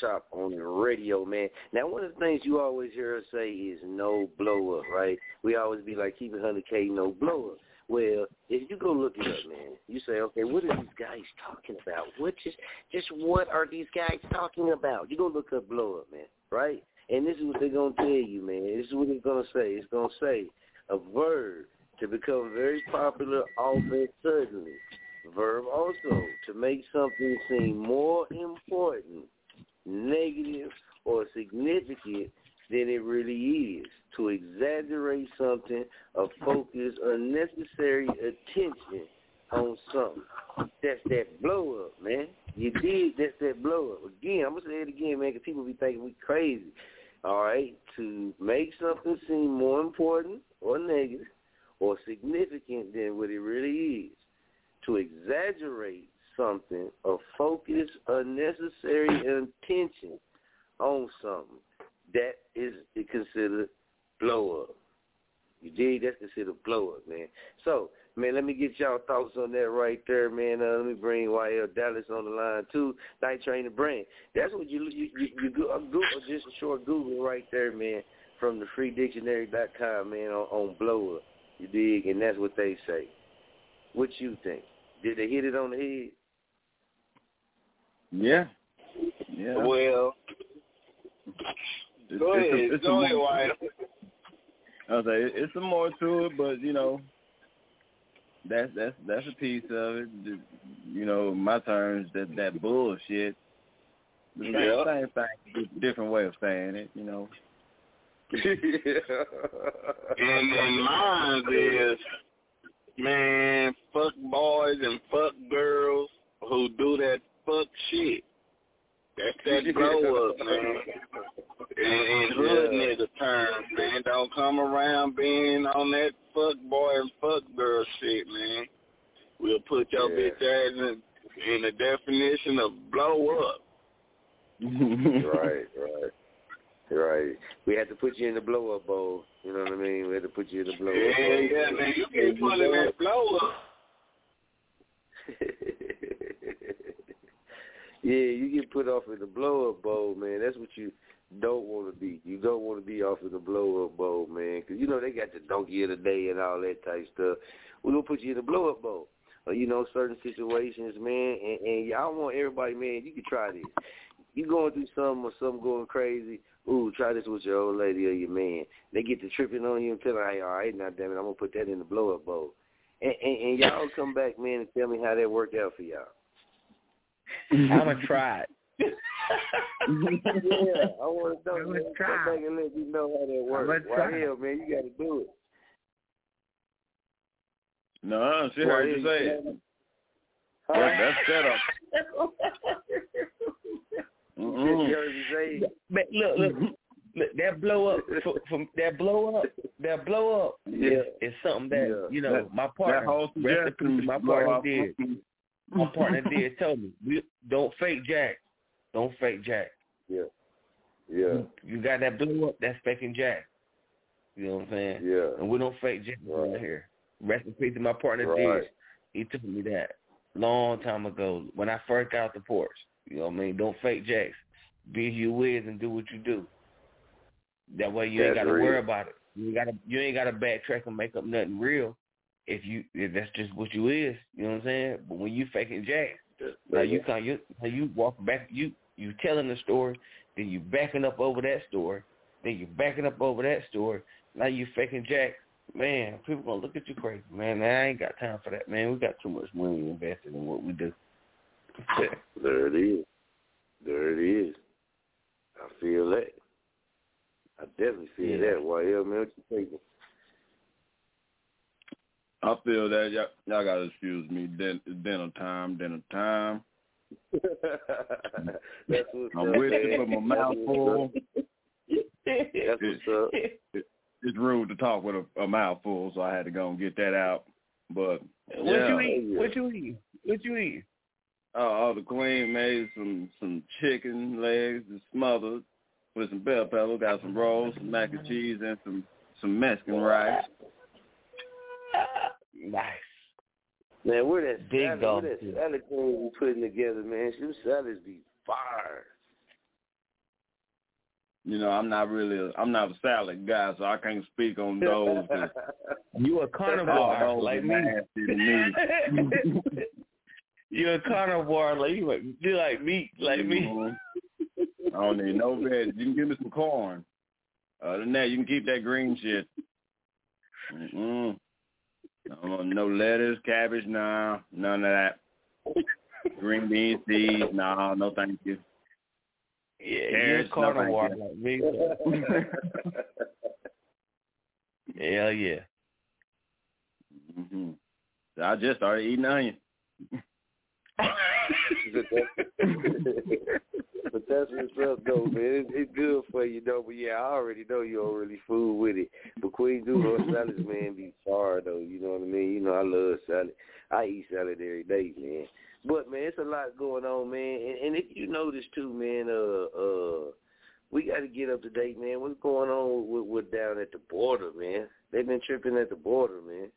Chop on the radio, man. Now, one of the things you always hear us say is no blow up, right? We always be like, keep it 100K, no blow up. Well, if you go look it up, man, you say, okay, what are these guys talking about? What just, just what are these guys talking about? You go look up blow up, man, right? And this is what they're gonna tell you, man. This is what it's gonna say. It's gonna say a verb to become very popular off it suddenly. Verb also to make something seem more important, negative, or significant than it really is. To exaggerate something or focus unnecessary attention on something. That's that blow up, man. You did. That's that blow up. Again, I'm gonna say it again, man, because people be thinking we crazy. All right, to make something seem more important or negative or significant than what it really is. To exaggerate something a focus a necessary intention on something. That is considered blow up. You dig? That's considered blow up, man. So, man, let me get y'all thoughts on that right there, man. Uh, let me bring YL Dallas on the line too. Night Train the Brain. That's what you you you, you just a short Google right there, man, from the freedictionary.com, man, on, on blow up. You dig? And that's what they say. What you think? Did they hit it on the head? Yeah. Yeah. Well, It's- go it's a- ahead, it's a go more- ahead, Wyatt. I was like, it's some more to it, but you know, that's that's that's a piece of it. You know, my terms that that bullshit. The same, Yeah. same thing, different way of saying it. You know. and and mine is, man, fuck boys and fuck girls who do that fuck shit. That's that blow up, man. And, and hood Yeah. nigga terms, man. Don't come around being on that fuck boy and fuck girl shit, man. We'll put your Yeah. bitch ass in, in the definition of blow up. right, right. Right. We had to put you in the blow up bowl. You know what I mean? We had to put you in the blow up Yeah, bowl. yeah, man. You get put in that blow up. yeah, you get put off in the blow up bowl, man. That's what you don't want to be. You don't want to be off in the blow up bowl, man, because you know they got the donkey of the day and all that type stuff. We're gonna put you in the blow up bowl. Uh, you know, certain situations, man, and, and y'all want everybody, man. You can try this. You going through something or something going crazy. Ooh, try this with your old lady or your man. They get to tripping on you and tell them, hey, all right, now damn it, I'm gonna put that in the blow up bowl. And, and, and y'all come back, man, and tell me how that worked out for y'all. I'ma mm-hmm. try it. yeah, I want to know. I'ma try. Come back and let me know how that works. I'ma Why try. hell, man, you got to do it. No, she Why heard you you say it. That, that's set up. You it. Man, look, look, mm-hmm. look, that blow up from, from that blow up, that blow up Yeah. is, is something that Yeah. you know That- my That partner, whole rest in peace, suggestion my blow partner off. did. My partner did tell me, we don't fake Jack, don't fake Jack. Yeah. Yeah. You got that blow up, that's faking Jack. You know what I'm saying? Yeah. And we don't fake Jack around here. Rest in peace, to my partner Right. did. He told me that long time ago when I first got out the porch. You know what I mean? Don't fake Jacks. Be who you is and do what you do. That way you ain't That's got to real. worry about it. You ain't got to you ain't got to backtrack and make up nothing real. If you if that's just what you is, you know what I'm saying. But when you faking Jacks, now you come you you walk back you you telling the story, then you backing up over that story, then you backing up over that story. Now you faking Jack. Man, people gonna look at you crazy, man. I ain't got time for that, man. We got too much money invested in what we do. There it is. There it is. I feel that. I definitely feel Yeah. that. Why, yeah, man, what you thinking? I feel that y'all, y'all gotta excuse me. Din- dinner time, dinner time. That's what's I'm up, with man. it, but my That's mouth what's full. up. That's what's up. It, it's rude to talk with a, a mouthful, so I had to go and get that out. But What yeah. you eat? What you eat? What you eat? Oh, oh, the queen made some some chicken legs and smothered with some bell pepper. Got some rolls, some mac and cheese, and some some Mexican rice. Nice. Man, where that Big salad, dog where that too. salad queen we putting together, man? Them salads be fire. You know, I'm not really a, I'm not a salad guy, so I can't speak on those. 'cause You a all carnivore those like are me. nasty me. you a carnivore like you like you like meat like me. Mhm. I don't need no veg. You can give me some corn. Other than that, you can keep that green shit. Mm-mm. No, no lettuce, cabbage, no, none of that. Green beans, seeds, no, no thank you. Yeah, Carrots, you're no, like me. Hell yeah. hmm I just started eating onion. but that's what's up, though, man. It's, it's good for you, though. But yeah, I already know you don't really fool with it. But Queen Doodle salads, man, be far though. You know what I mean? You know I love salad. I eat salad every day, man. But man, it's a lot going on, man. And, and if you notice too, man, uh, uh, we got to get up to date, man. What's going on with, with down at the border, man? They've been tripping at the border, man.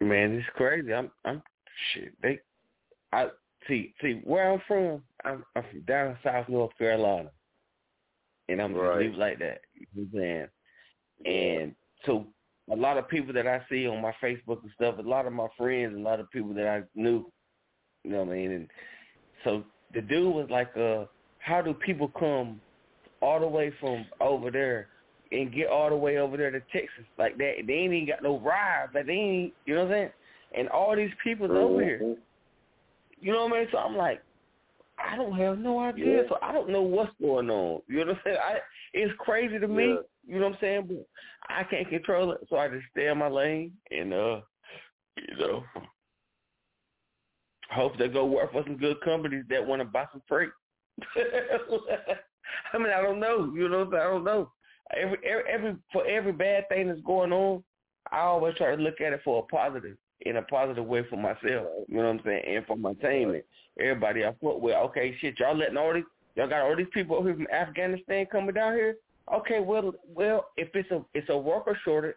Man, it's crazy. I'm I'm shit. They I see see where I'm from, I'm I'm from down south North Carolina. And I'm Right. just leave like that. You know what I'm saying? And so a lot of people that I see on my Facebook and stuff, a lot of my friends, a lot of people that I knew, you know what I mean? And so the dude was like, uh, how do people come all the way from over there and get all the way over there to Texas like that? They ain't even got no rides. Like they ain't, you know what I'm saying? And all these people's over here. You know what I mean? So I'm like, I don't have no idea. Yeah. So I don't know what's going on. You know what I'm saying? I, it's crazy to me. Yeah. You know what I'm saying? But I can't control it, so I just stay in my lane and uh, you know, hope they go work for some good companies that want to buy some freight. I mean, I don't know. You know, I'm? I don't know. Every, every every for every bad thing that's going on, I always try to look at it for a positive in a positive way for myself. You know what I'm saying? And for my team and everybody I put with. Okay, shit, y'all letting all these y'all got all these people over here from Afghanistan coming down here. Okay, well, well, if it's a it's a worker shortage,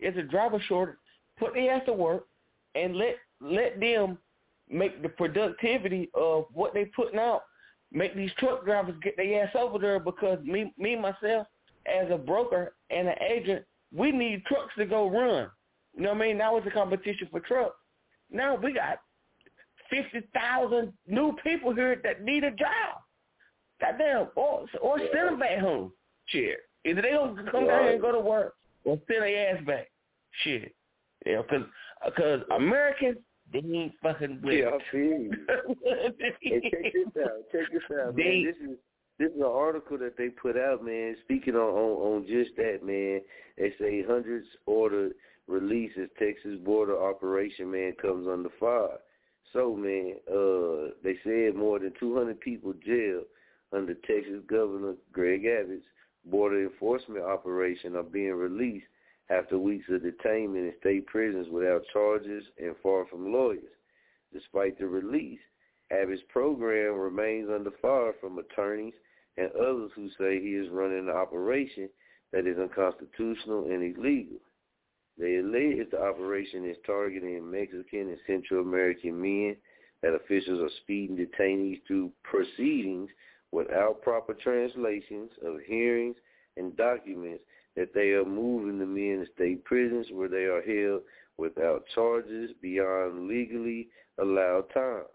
it's a driver shortage. Put the ass to work and let let them make the productivity of what they putting out. Make these truck drivers get their ass over there because me me myself as a broker and an agent, we need trucks to go run. You know what I mean? Now it's a competition for trucks. Now we got fifty thousand new people here that need a job. Goddamn, or or send them back home. Shit, either they gonna come down here and go to work or send their ass back. Shit, yeah, because cause Americans they ain't fucking with Yeah, it. You. hey, check this out. Check this out, man. This is this is an article that they put out, man. Speaking on on, on just that, man. They say hundreds ordered release as Texas border operation man comes under fire. So, man, uh, they said more than 200 people jailed under Texas Governor Greg Abbott's border enforcement operation are being released after weeks of detainment in state prisons without charges and far from lawyers. Despite the release, Abbott's program remains under fire from attorneys and others who say he is running an operation that is unconstitutional and illegal. They allege the operation is targeting Mexican and Central American men, that officials are speeding detainees through proceedings without proper translations of hearings and documents, that they are moving the men to state prisons where they are held without charges beyond legally allowed times.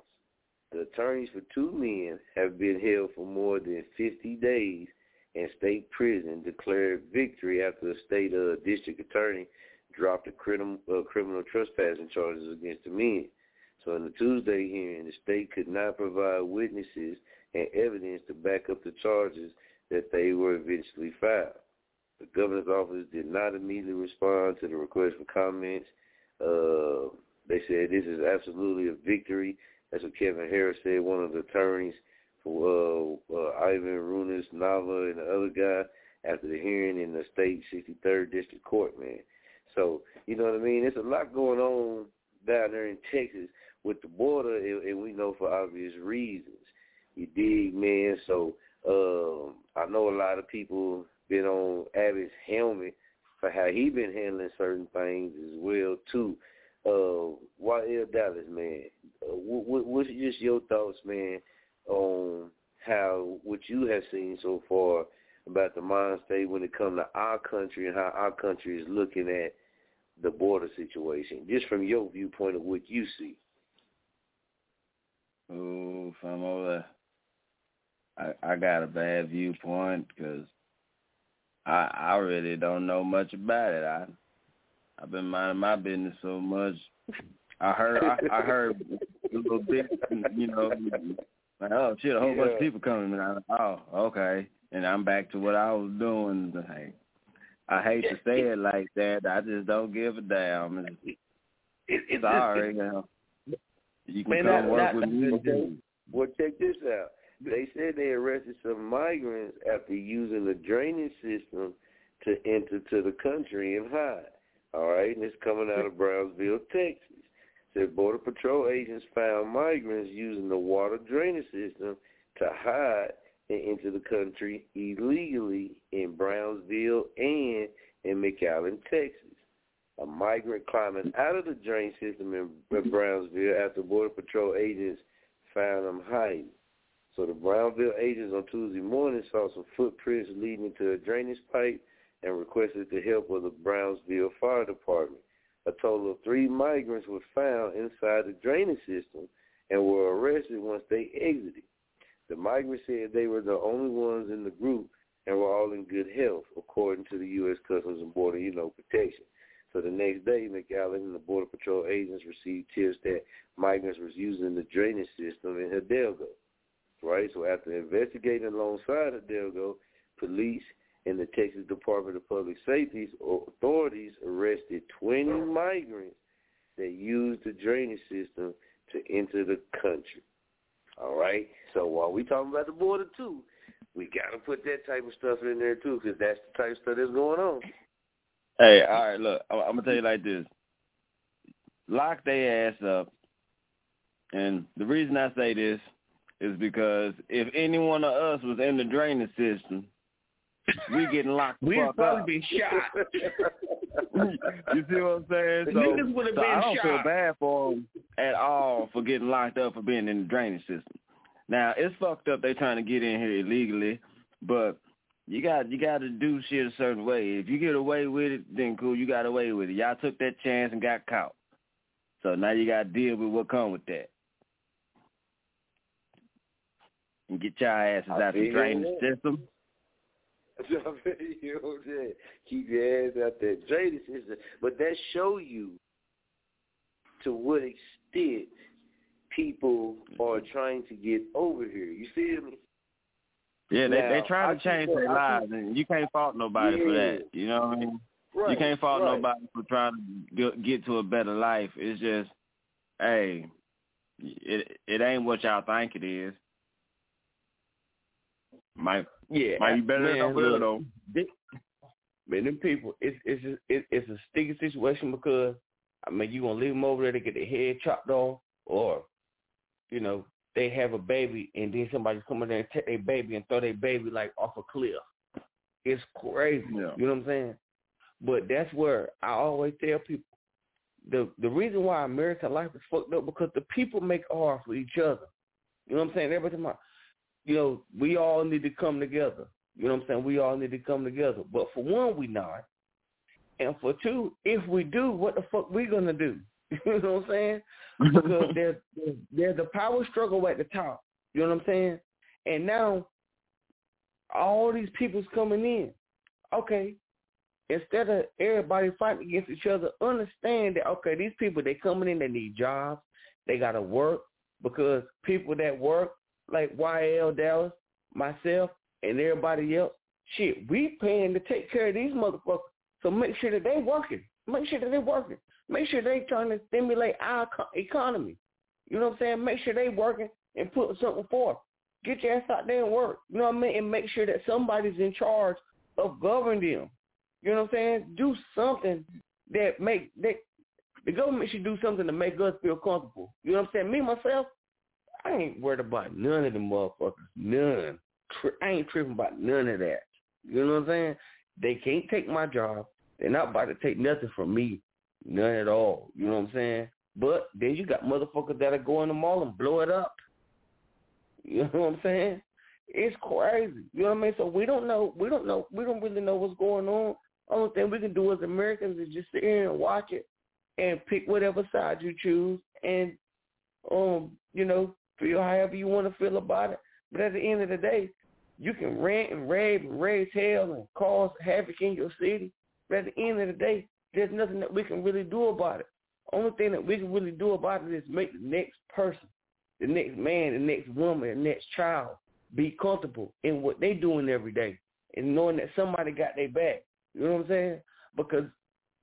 The attorneys for two men have been held for more than 50 days in state prison, declared victory after the state uh, district attorney dropped the criminal, uh, criminal trespassing charges against the men. So in the Tuesday hearing, the state could not provide witnesses and evidence to back up the charges that they were eventually filed. The governor's office did not immediately respond to the request for comments. Uh, they said this is absolutely a victory. That's what Kevin Harris said, one of the attorneys for uh, uh, Ivan Runas Nava and the other guy after the hearing in the state 63rd District Court, man. So, you know what I mean? There's a lot going on down there in Texas with the border, and, and we know for obvious reasons. You dig, man? So um, I know a lot of people been on Abbott's helmet for how he been handling certain things as well too. Uh, YL Dallas, man, uh, what, what's just your thoughts, man, on how what you have seen so far about the mind state when it comes to our country and how our country is looking at the border situation, just from your viewpoint of what you see. Ooh, from over. I I got a bad viewpoint because I I really don't know much about it. I I've been minding my business so much. I heard I, I heard a little bit, you know, like oh shit, a whole bunch of people coming, and I oh okay, and I'm back to what I was doing. Like, I hate to say it like that. I just don't give a damn. It's, it, it, sorry, it, you know. You can Man, come work not- with me. okay. Well, check this out. They said they arrested some migrants after using the drainage system to enter to the country and hide. All right, and it's coming out of Brownsville, Texas. Said Border Patrol agents found migrants using the water drainage system to hide and the country illegally in Brownsville and in McAllen, Texas. A migrant climbing out of the drain system in Brownsville after Border Patrol agents found them hiding. So the Brownville agents on Tuesday morning saw some footprints leading to a drainage pipe and requested the help of the Brownsville Fire Department. A total of three migrants were found inside the drainage system and were arrested once they exited. The migrants said they were the only ones in the group and were all in good health, according to the U.S. Customs and Border, you know, protection. So the next day, McAllen and the Border Patrol agents received tips that migrants was using the drainage system in Hidalgo. Right? So after investigating alongside Hidalgo, police and the Texas Department of Public Safety's authorities arrested 20 migrants that used the drainage system to enter the country. All right? So while we talking about the border, too, we got to put that type of stuff in there, too, because that's the type of stuff that's going on. Hey, all right, look, I'm, I'm gonna tell you like this: lock their ass up, and the reason I say this is because if any one of us was in the drainage system, we getting locked the We'd fuck probably up. be shot. you see what I'm saying? The So, niggas would've so been I don't feel bad for them at all for getting locked up for being in the drainage system. Now it's fucked up. They trying to get in here illegally, but you got you got to do shit a certain way. If you get away with it, then cool. You got away with it. Y'all took that chance and got caught. So now you got to deal with what come with that. And get your asses I out the drainage that. system. you know what I'm saying? Keep your ass out there. Drainage system. But that show you to what extent people are mm-hmm. trying to get over here. You feel me? Yeah, they they trying I to change their lives, and you can't fault nobody for that. You know what I mean? Right, you can't fault right. nobody for trying to get- get to a better life. It's just, hey, it it ain't what y'all think it is. Might Yeah, might be better man, than look, though. Man, them people, it's it's just, it, it's a sticky situation because I mean, you gonna leave them over there to get their head chopped off, or you know, they have a baby and then somebody come in there and take their baby and throw their baby like off a cliff. It's crazy. Yeah. You know what I'm saying? But that's where I always tell people the the reason why American life is fucked up because the people make art for each other. You know what I'm saying? Every time I, you know, we all need to come together. You know what I'm saying? We all need to come together. But for one, we not. And for two, if we do, what the fuck we gonna do? You know what I'm saying? Because there's, there's there's a power struggle at the top. You know what I'm saying? And now all these people's coming in. Okay, instead of everybody fighting against each other, understand that okay, these people they coming in, they need jobs, they gotta work because people that work like YL Dallas, myself, and everybody else, shit, we paying to take care of these motherfuckers. So make sure that they working. Make sure that they working. Make sure they trying to stimulate our economy. You know what I'm saying? Make sure they working and putting something forth. Get your ass out there and work. You know what I mean? And make sure that somebody's in charge of governing them. You know what I'm saying? Do something that make that the government should do something to make us feel comfortable. You know what I'm saying? Me myself, I ain't worried about none of them motherfuckers. None. I ain't tripping about none of that. You know what I'm saying? They can't take my job. They're not about to take nothing from me. None at all. You know what I'm saying? But then you got motherfuckers that'll go in the mall and blow it up. You know what I'm saying? It's crazy. You know what I mean? So we don't know. We don't know. We don't really know what's going on. Only thing we can do as Americans is just sit here and watch it and pick whatever side you choose and um, you know, feel however you want to feel about it. But at the end of the day, you can rant and rave and raise hell and cause havoc in your city. But at the end of the day, there's nothing that we can really do about it. Only thing that we can really do about it is make the next person, the next man, the next woman, the next child be comfortable in what they doing every day and knowing that somebody got their back. You know what I'm saying? Because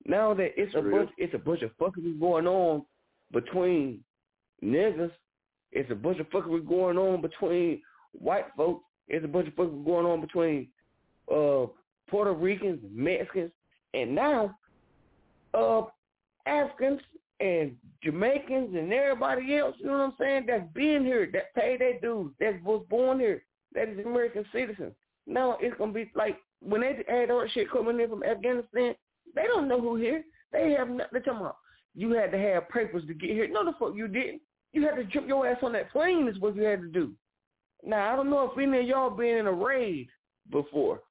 now that it's a bunch, it's a bunch of fuckery going on between niggas. It's a bunch of fuckery going on between white folks. It's a bunch of fuckery going on between uh, Puerto Ricans, Mexicans, and now uh, Africans and Jamaicans and everybody else. You know what I'm saying? That's been here, that pay their dues, that was born here, that is American citizens. Now it's gonna be like when they had all that shit coming in from Afghanistan, they don't know who here. They have nothing. They're talking about you had to have papers to get here. No, the fuck you didn't. You had to jump your ass on that plane. Is what you had to do. Now I don't know if any of y'all been in a raid before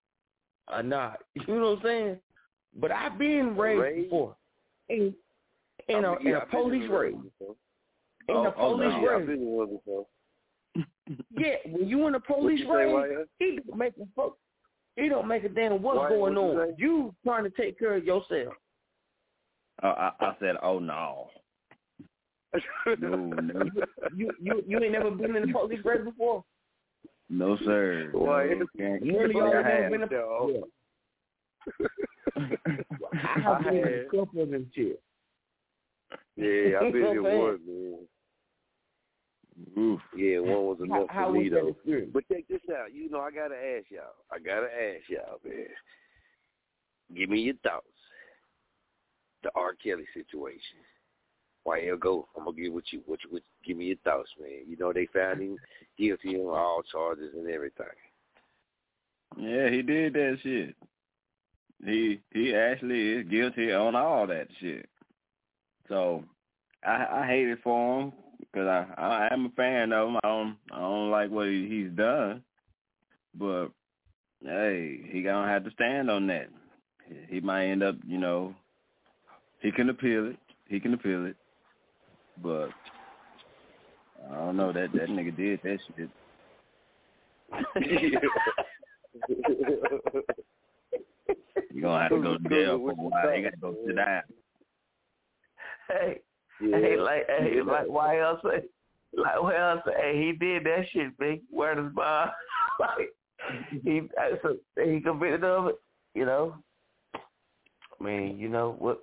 or not. You know what I'm saying? But I've been raided raid? before. In, in, oh, a, in a police raid. In oh, a police oh, no. raid. I've been in one before. yeah, when you in a police raid, he don't make a fuck. He don't make a damn what's Why, going what on. You trying to take care of yourself. Oh, I, I said, oh no. No, no. You you you ain't never been in the police raid before. No sir. Why? No, can't, None of y'all can't have been it. in I have been in a couple of them shit. Yeah, I've been You in know what I'm one, man. Oof. Yeah, one was enough How, how for was me though. But check this out. You know, I gotta ask y'all. I gotta ask y'all, man. Give me your thoughts. The R. Kelly situation. Why he'll go? I'm gonna give what you what you what, give me your thoughts, man. You know they found him guilty on all charges and everything. Yeah, he did that shit. He he actually is guilty on all that shit. So I I hate it for him because I I am a fan of him. I don't I don't like what he, he's done, but hey, he gonna have to stand on that. He might end up, you know, he can appeal it. He can appeal it, but I don't know that that nigga did that shit. You gonna have to go to jail for a while. You gotta go sit down. Hey, Yeah. hey, like, hey, Yeah. like, why else? Like, why else? Hey, he did that shit, big. Where does Bob? like, he, so he convicted of it. You know. I mean, you know what?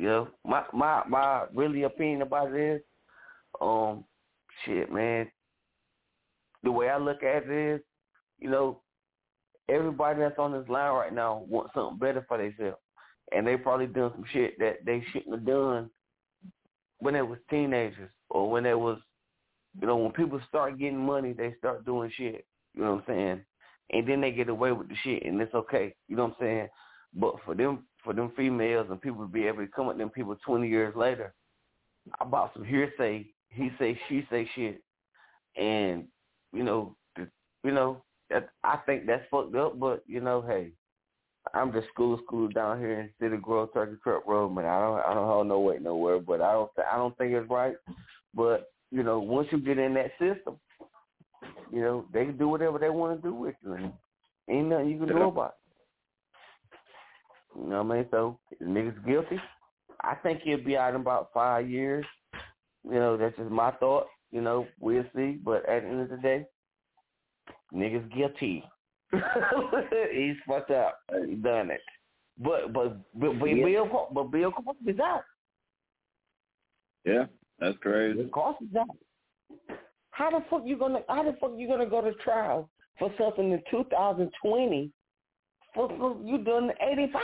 You know, my my my really opinion about it is, um, shit, man. The way I look at it is, you know, everybody that's on this line right now wants something better for themselves, and they probably done some shit that they shouldn't have done when they was teenagers or when they was, you know, when people start getting money, they start doing shit. You know what I'm saying? And then they get away with the shit, and it's okay. You know what I'm saying? But for them, for them females and people to be able to come at them people 20 years later about some hearsay, he say, she say shit, and you know, you know, that I think that's fucked up. But you know, hey, I'm just school school down here in City Grove, Turkey Truck Road, man. I don't I don't hold no weight nowhere, but I don't th- I don't think it's right. But you know, once you get in that system, you know they can do whatever they want to do with you, and ain't nothing you can do about it. You know what I mean? So the nigga's guilty. I think he'll be out in about five years. You know, that's just my thought. You know, we'll see. But at the end of the day, nigga's guilty. He's fucked up. He done it. But but but, but Yeah. Bill but Bill Cosby's out. Yeah, that's crazy. Bill Cosby's out. How the fuck you gonna how the fuck you gonna go to trial for something in 2020 for, for you doing 85?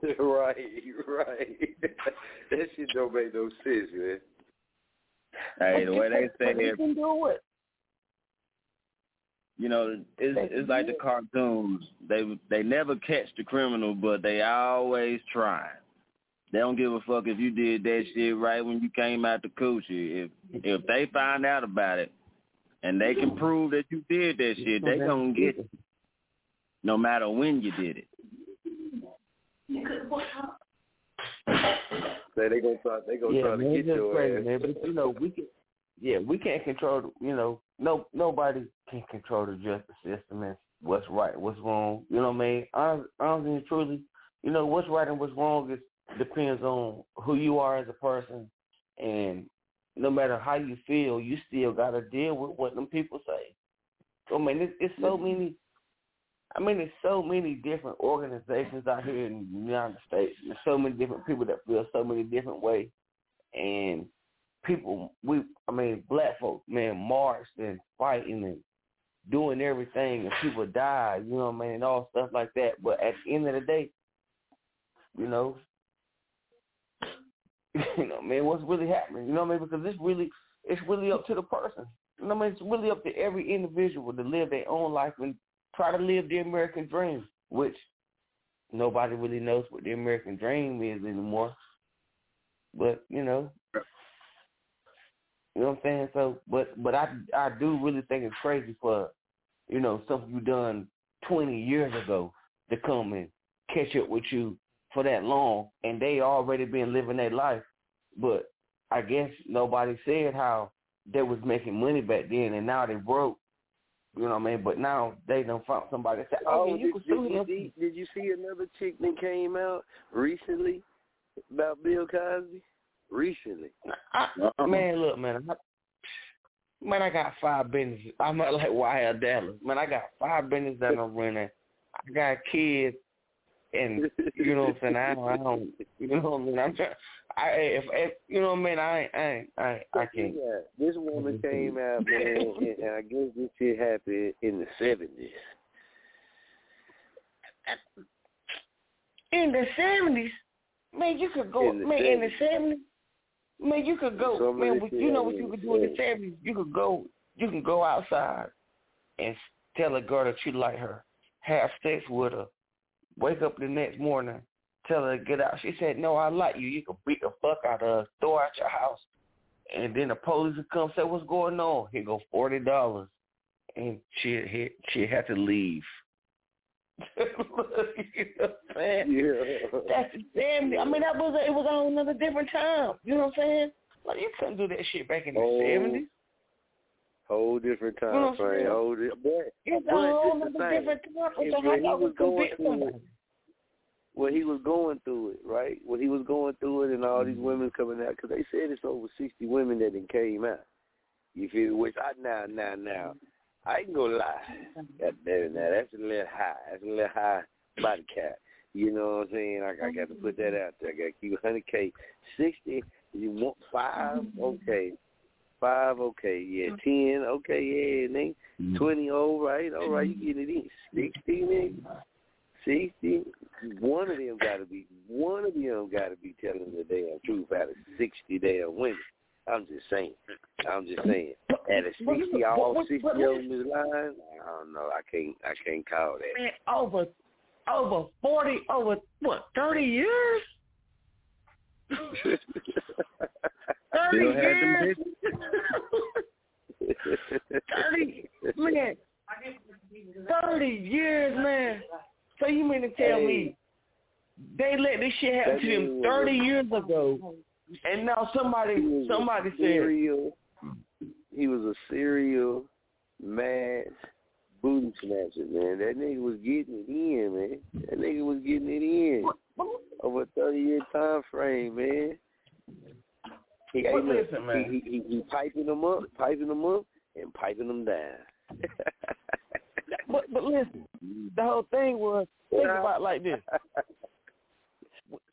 right, right. that shit don't make no sense, man. Hey, the way they say you it, can do it. you know, it's it's like the cartoons. They they never catch the criminal, but they always try. They don't give a fuck if you did that shit right when you came out the coochie. If if they find out about it and they can prove that you did that shit, they gonna get it. No matter when you did it. Say they gonna try, they gonna yeah, try man, to it's get just your crazy, ass. man. But you know, we can. Yeah, we can't control. You know, no nobody can control the justice system and what's right, what's wrong. You know what I mean? Honestly, honestly and truly, you know what's right and what's wrong is depends on who you are as a person, and no matter how you feel, you still got to deal with what them people say. So man, it's, it's so many. I mean, there's so many different organizations out here in the United States. There's so many different people that feel so many different ways, and people, we, I mean, black folks, man, marched and fighting and doing everything, and people died, you know what I mean, and all stuff like that. But at the end of the day, you know, you know, man, what's really happening? You know what I mean? Because it's really, it's really up to the person. You know what I mean? It's really up to every individual to live their own life and try to live the American dream, which nobody really knows what the American dream is anymore. But you know, you know what I'm saying. So, but but I I do really think it's crazy for you know something you done 20 years ago to come and catch up with you for that long, and they already been living their life. But I guess nobody said how they was making money back then, and now they broke. You know what I mean? But now they done found somebody that said, "Oh, oh did, you can sue did, him." Did, did you see another chick that came out recently about Bill Cosby? Recently, I, man, look, man, I, man, I got five businesses. I'm not like YL Dallas, man. I got five businesses that I'm running. I got kids, and you know what I'm saying. I don't, I don't you know what I mean. I'm trying. I if, if you know what I mean. I ain't, I ain't, I, ain't, I can't. Yeah, this woman mm-hmm. came out, man, and, and I guess this shit happened in the seventies. In the seventies, man, you could go, In man, in the seventies, man, you could go, of man. you know what you could do in the seventies? You could go, you can go outside and tell a girl that you like her, have sex with her, wake up the next morning, tell her to get out. She said, "No, I like you." You can beat the fuck out of her, throw out your house, and then the police will come say, "What's going on?" Here go forty dollars, and she she had to leave. you know what I'm saying? Yeah. That's damn. I mean, that was a, it was on another different time. You know what I'm saying? Like you couldn't do that shit back in the Oh, seventies. Whole different You know time what I'm frame. Whole di- but It's a whole other different time. So how y'all was gonna through when he was going through it, right? When he was going through it, and all these mm-hmm. women coming out, because they said it's over sixty women that then came out. You feel? Which I now, now, now, I ain't gonna lie. God damn it, now that's a little high. That's a little high body count. You know what I'm saying? I, I got to put that out there. I got to keep 100k. 60, you want five? Mm-hmm. Okay. Five, okay. Yeah, mm-hmm. 10, okay. Yeah, nigga. 20, all right. All right, you getting it in. 60, nigga. 60, one of them got to be, one of them got to be telling the damn truth out of 60 damn women. I'm just saying. I'm just saying. At a 60, all 60 of them is lying, I don't know. I can't, I can't call that. Man, over over forty, over what, thirty years? Thirty Still had them years. thirty man. Thirty years, man. So you mean to tell me they let this shit happen That to them thirty years ago, and now somebody He somebody said he was a serial mad booty snatcher, man. That nigga was getting it in, man. That nigga was getting it in over a thirty year time frame, man. He, But listen, man. he, he, he piping them up, piping them up, and piping them down. But but listen, the whole thing was think about it like this.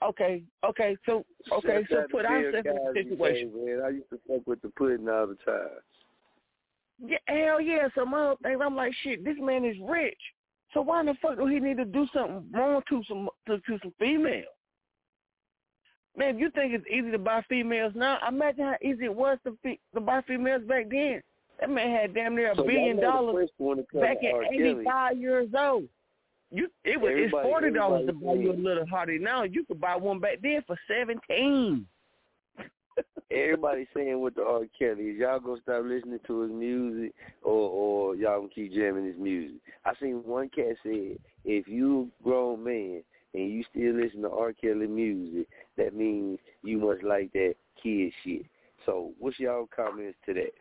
Okay, okay, so okay, so put ourselves in a Cosby, situation. man. I used to fuck with the pudding all the time. Yeah, hell yeah. So my whole thing, I'm like, shit, this man is rich. So why in the fuck do he need to do something wrong to some to, to some females? Man, if you think it's easy to buy females now, imagine how easy it was to fe- to buy females back then. That man had damn near a So billion dollars first one to come back in eighty five years old. You it was it's forty dollars to buy you a little hottie now. You could buy one back then for seventeen. Everybody saying with the R. Kelly is y'all gonna stop listening to his music or or y'all gonna keep jamming his music. I seen one cat said if you a grown man and you still listen to R. Kelly music, that means you must like that kid shit. So what's y'all comments to that?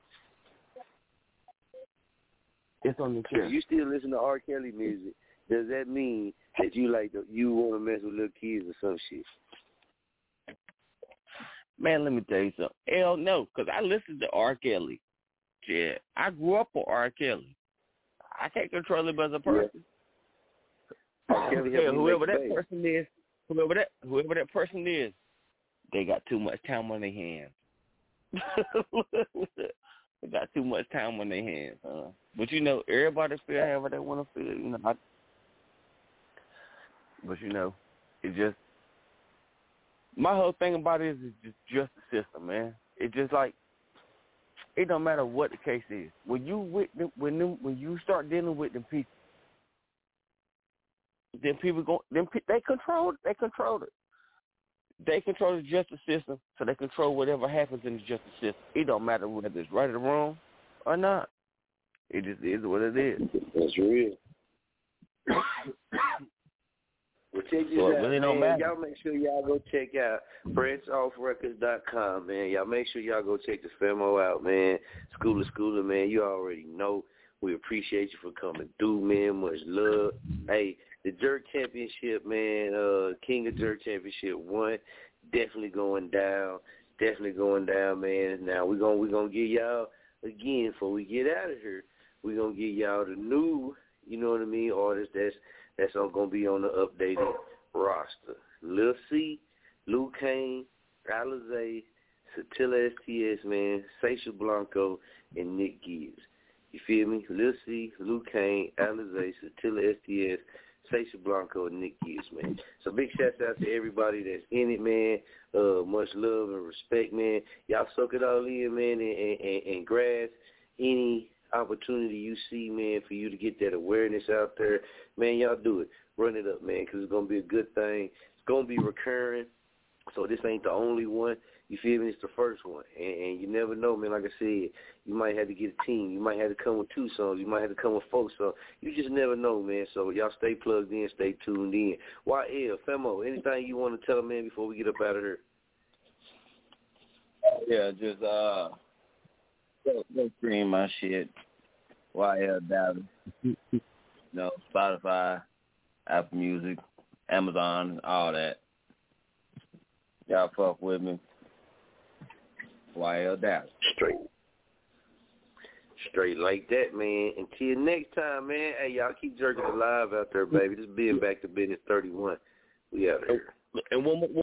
It's on the. If you still listen to R. Kelly music does that mean that you like to, you want to mess with little kids or some shit? Man, let me tell you something. Hell no, because I listened to R. Kelly. Yeah, I grew up with R. Kelly. I can't control him as a person. R. Kelly Yeah, whoever that person is, whoever that whoever that person is, they got too much time on their hands. they got too much time on their hands. Huh? But you know, everybody feel however they want to feel. You know, I, but you know, it just my whole thing about it is it's just just the system, man. It just like it don't matter what the case is. When you with them, when them, when you start dealing with them people, then people go them they control they control it. They control the justice system, so they control whatever happens in the justice system. It don't matter whether it's right or wrong or not. It just is what it is. That's real. Well, check this So it out, really don't man. matter. Y'all make sure y'all go check out FrenchOffRecords.com, man. Y'all make sure y'all go check the Famo out, man. School Schooler, Schooler, man. You already know. We appreciate you for coming through, man. Much love. Hey, the Jerk Championship, man. Uh, King of Jerk Championship one, definitely going down. Definitely going down, man. Now we're gonna we're gonna get y'all again before we get out of here. We're gonna get y'all the new, you know what I mean, artists that's that's all gonna be on the updated roster. Lil C, Lou Kane, Alizé, Satilla STS, man, Sasha Blanco, and Nick Gibbs. You feel me? Lil C, Lou Kane, Alizé, Satilla STS, Sasha Blanco, and Nick Gibbs, man. So big shouts out to everybody that's in it, man. Uh, much love and respect, man. Y'all soak it all in, man, and, and, and grasp any opportunity you see, man, for you to get that awareness out there, man, y'all do it. Run it up, man, because it's going to be a good thing. It's going to be recurring. So this ain't the only one. You feel me? It's the first one. And, and you never know, man. Like I said, you might have to get a team. You might have to come with two songs. You might have to come with four songs. You just never know, man. So y'all stay plugged in, stay tuned in. YL, Famo, anything you want to tell them, man, before we get up out of here? Yeah, just uh, go, go stream my shit. YL Dallas. you know, Spotify, Apple Music, Amazon, all that. Y'all fuck with me. YL Dallas. Straight. Straight like that, man. Until next time, man. Hey, y'all keep jerking alive out there, baby. Just being Back to Bizness 31. We out oh, here. And one more. One,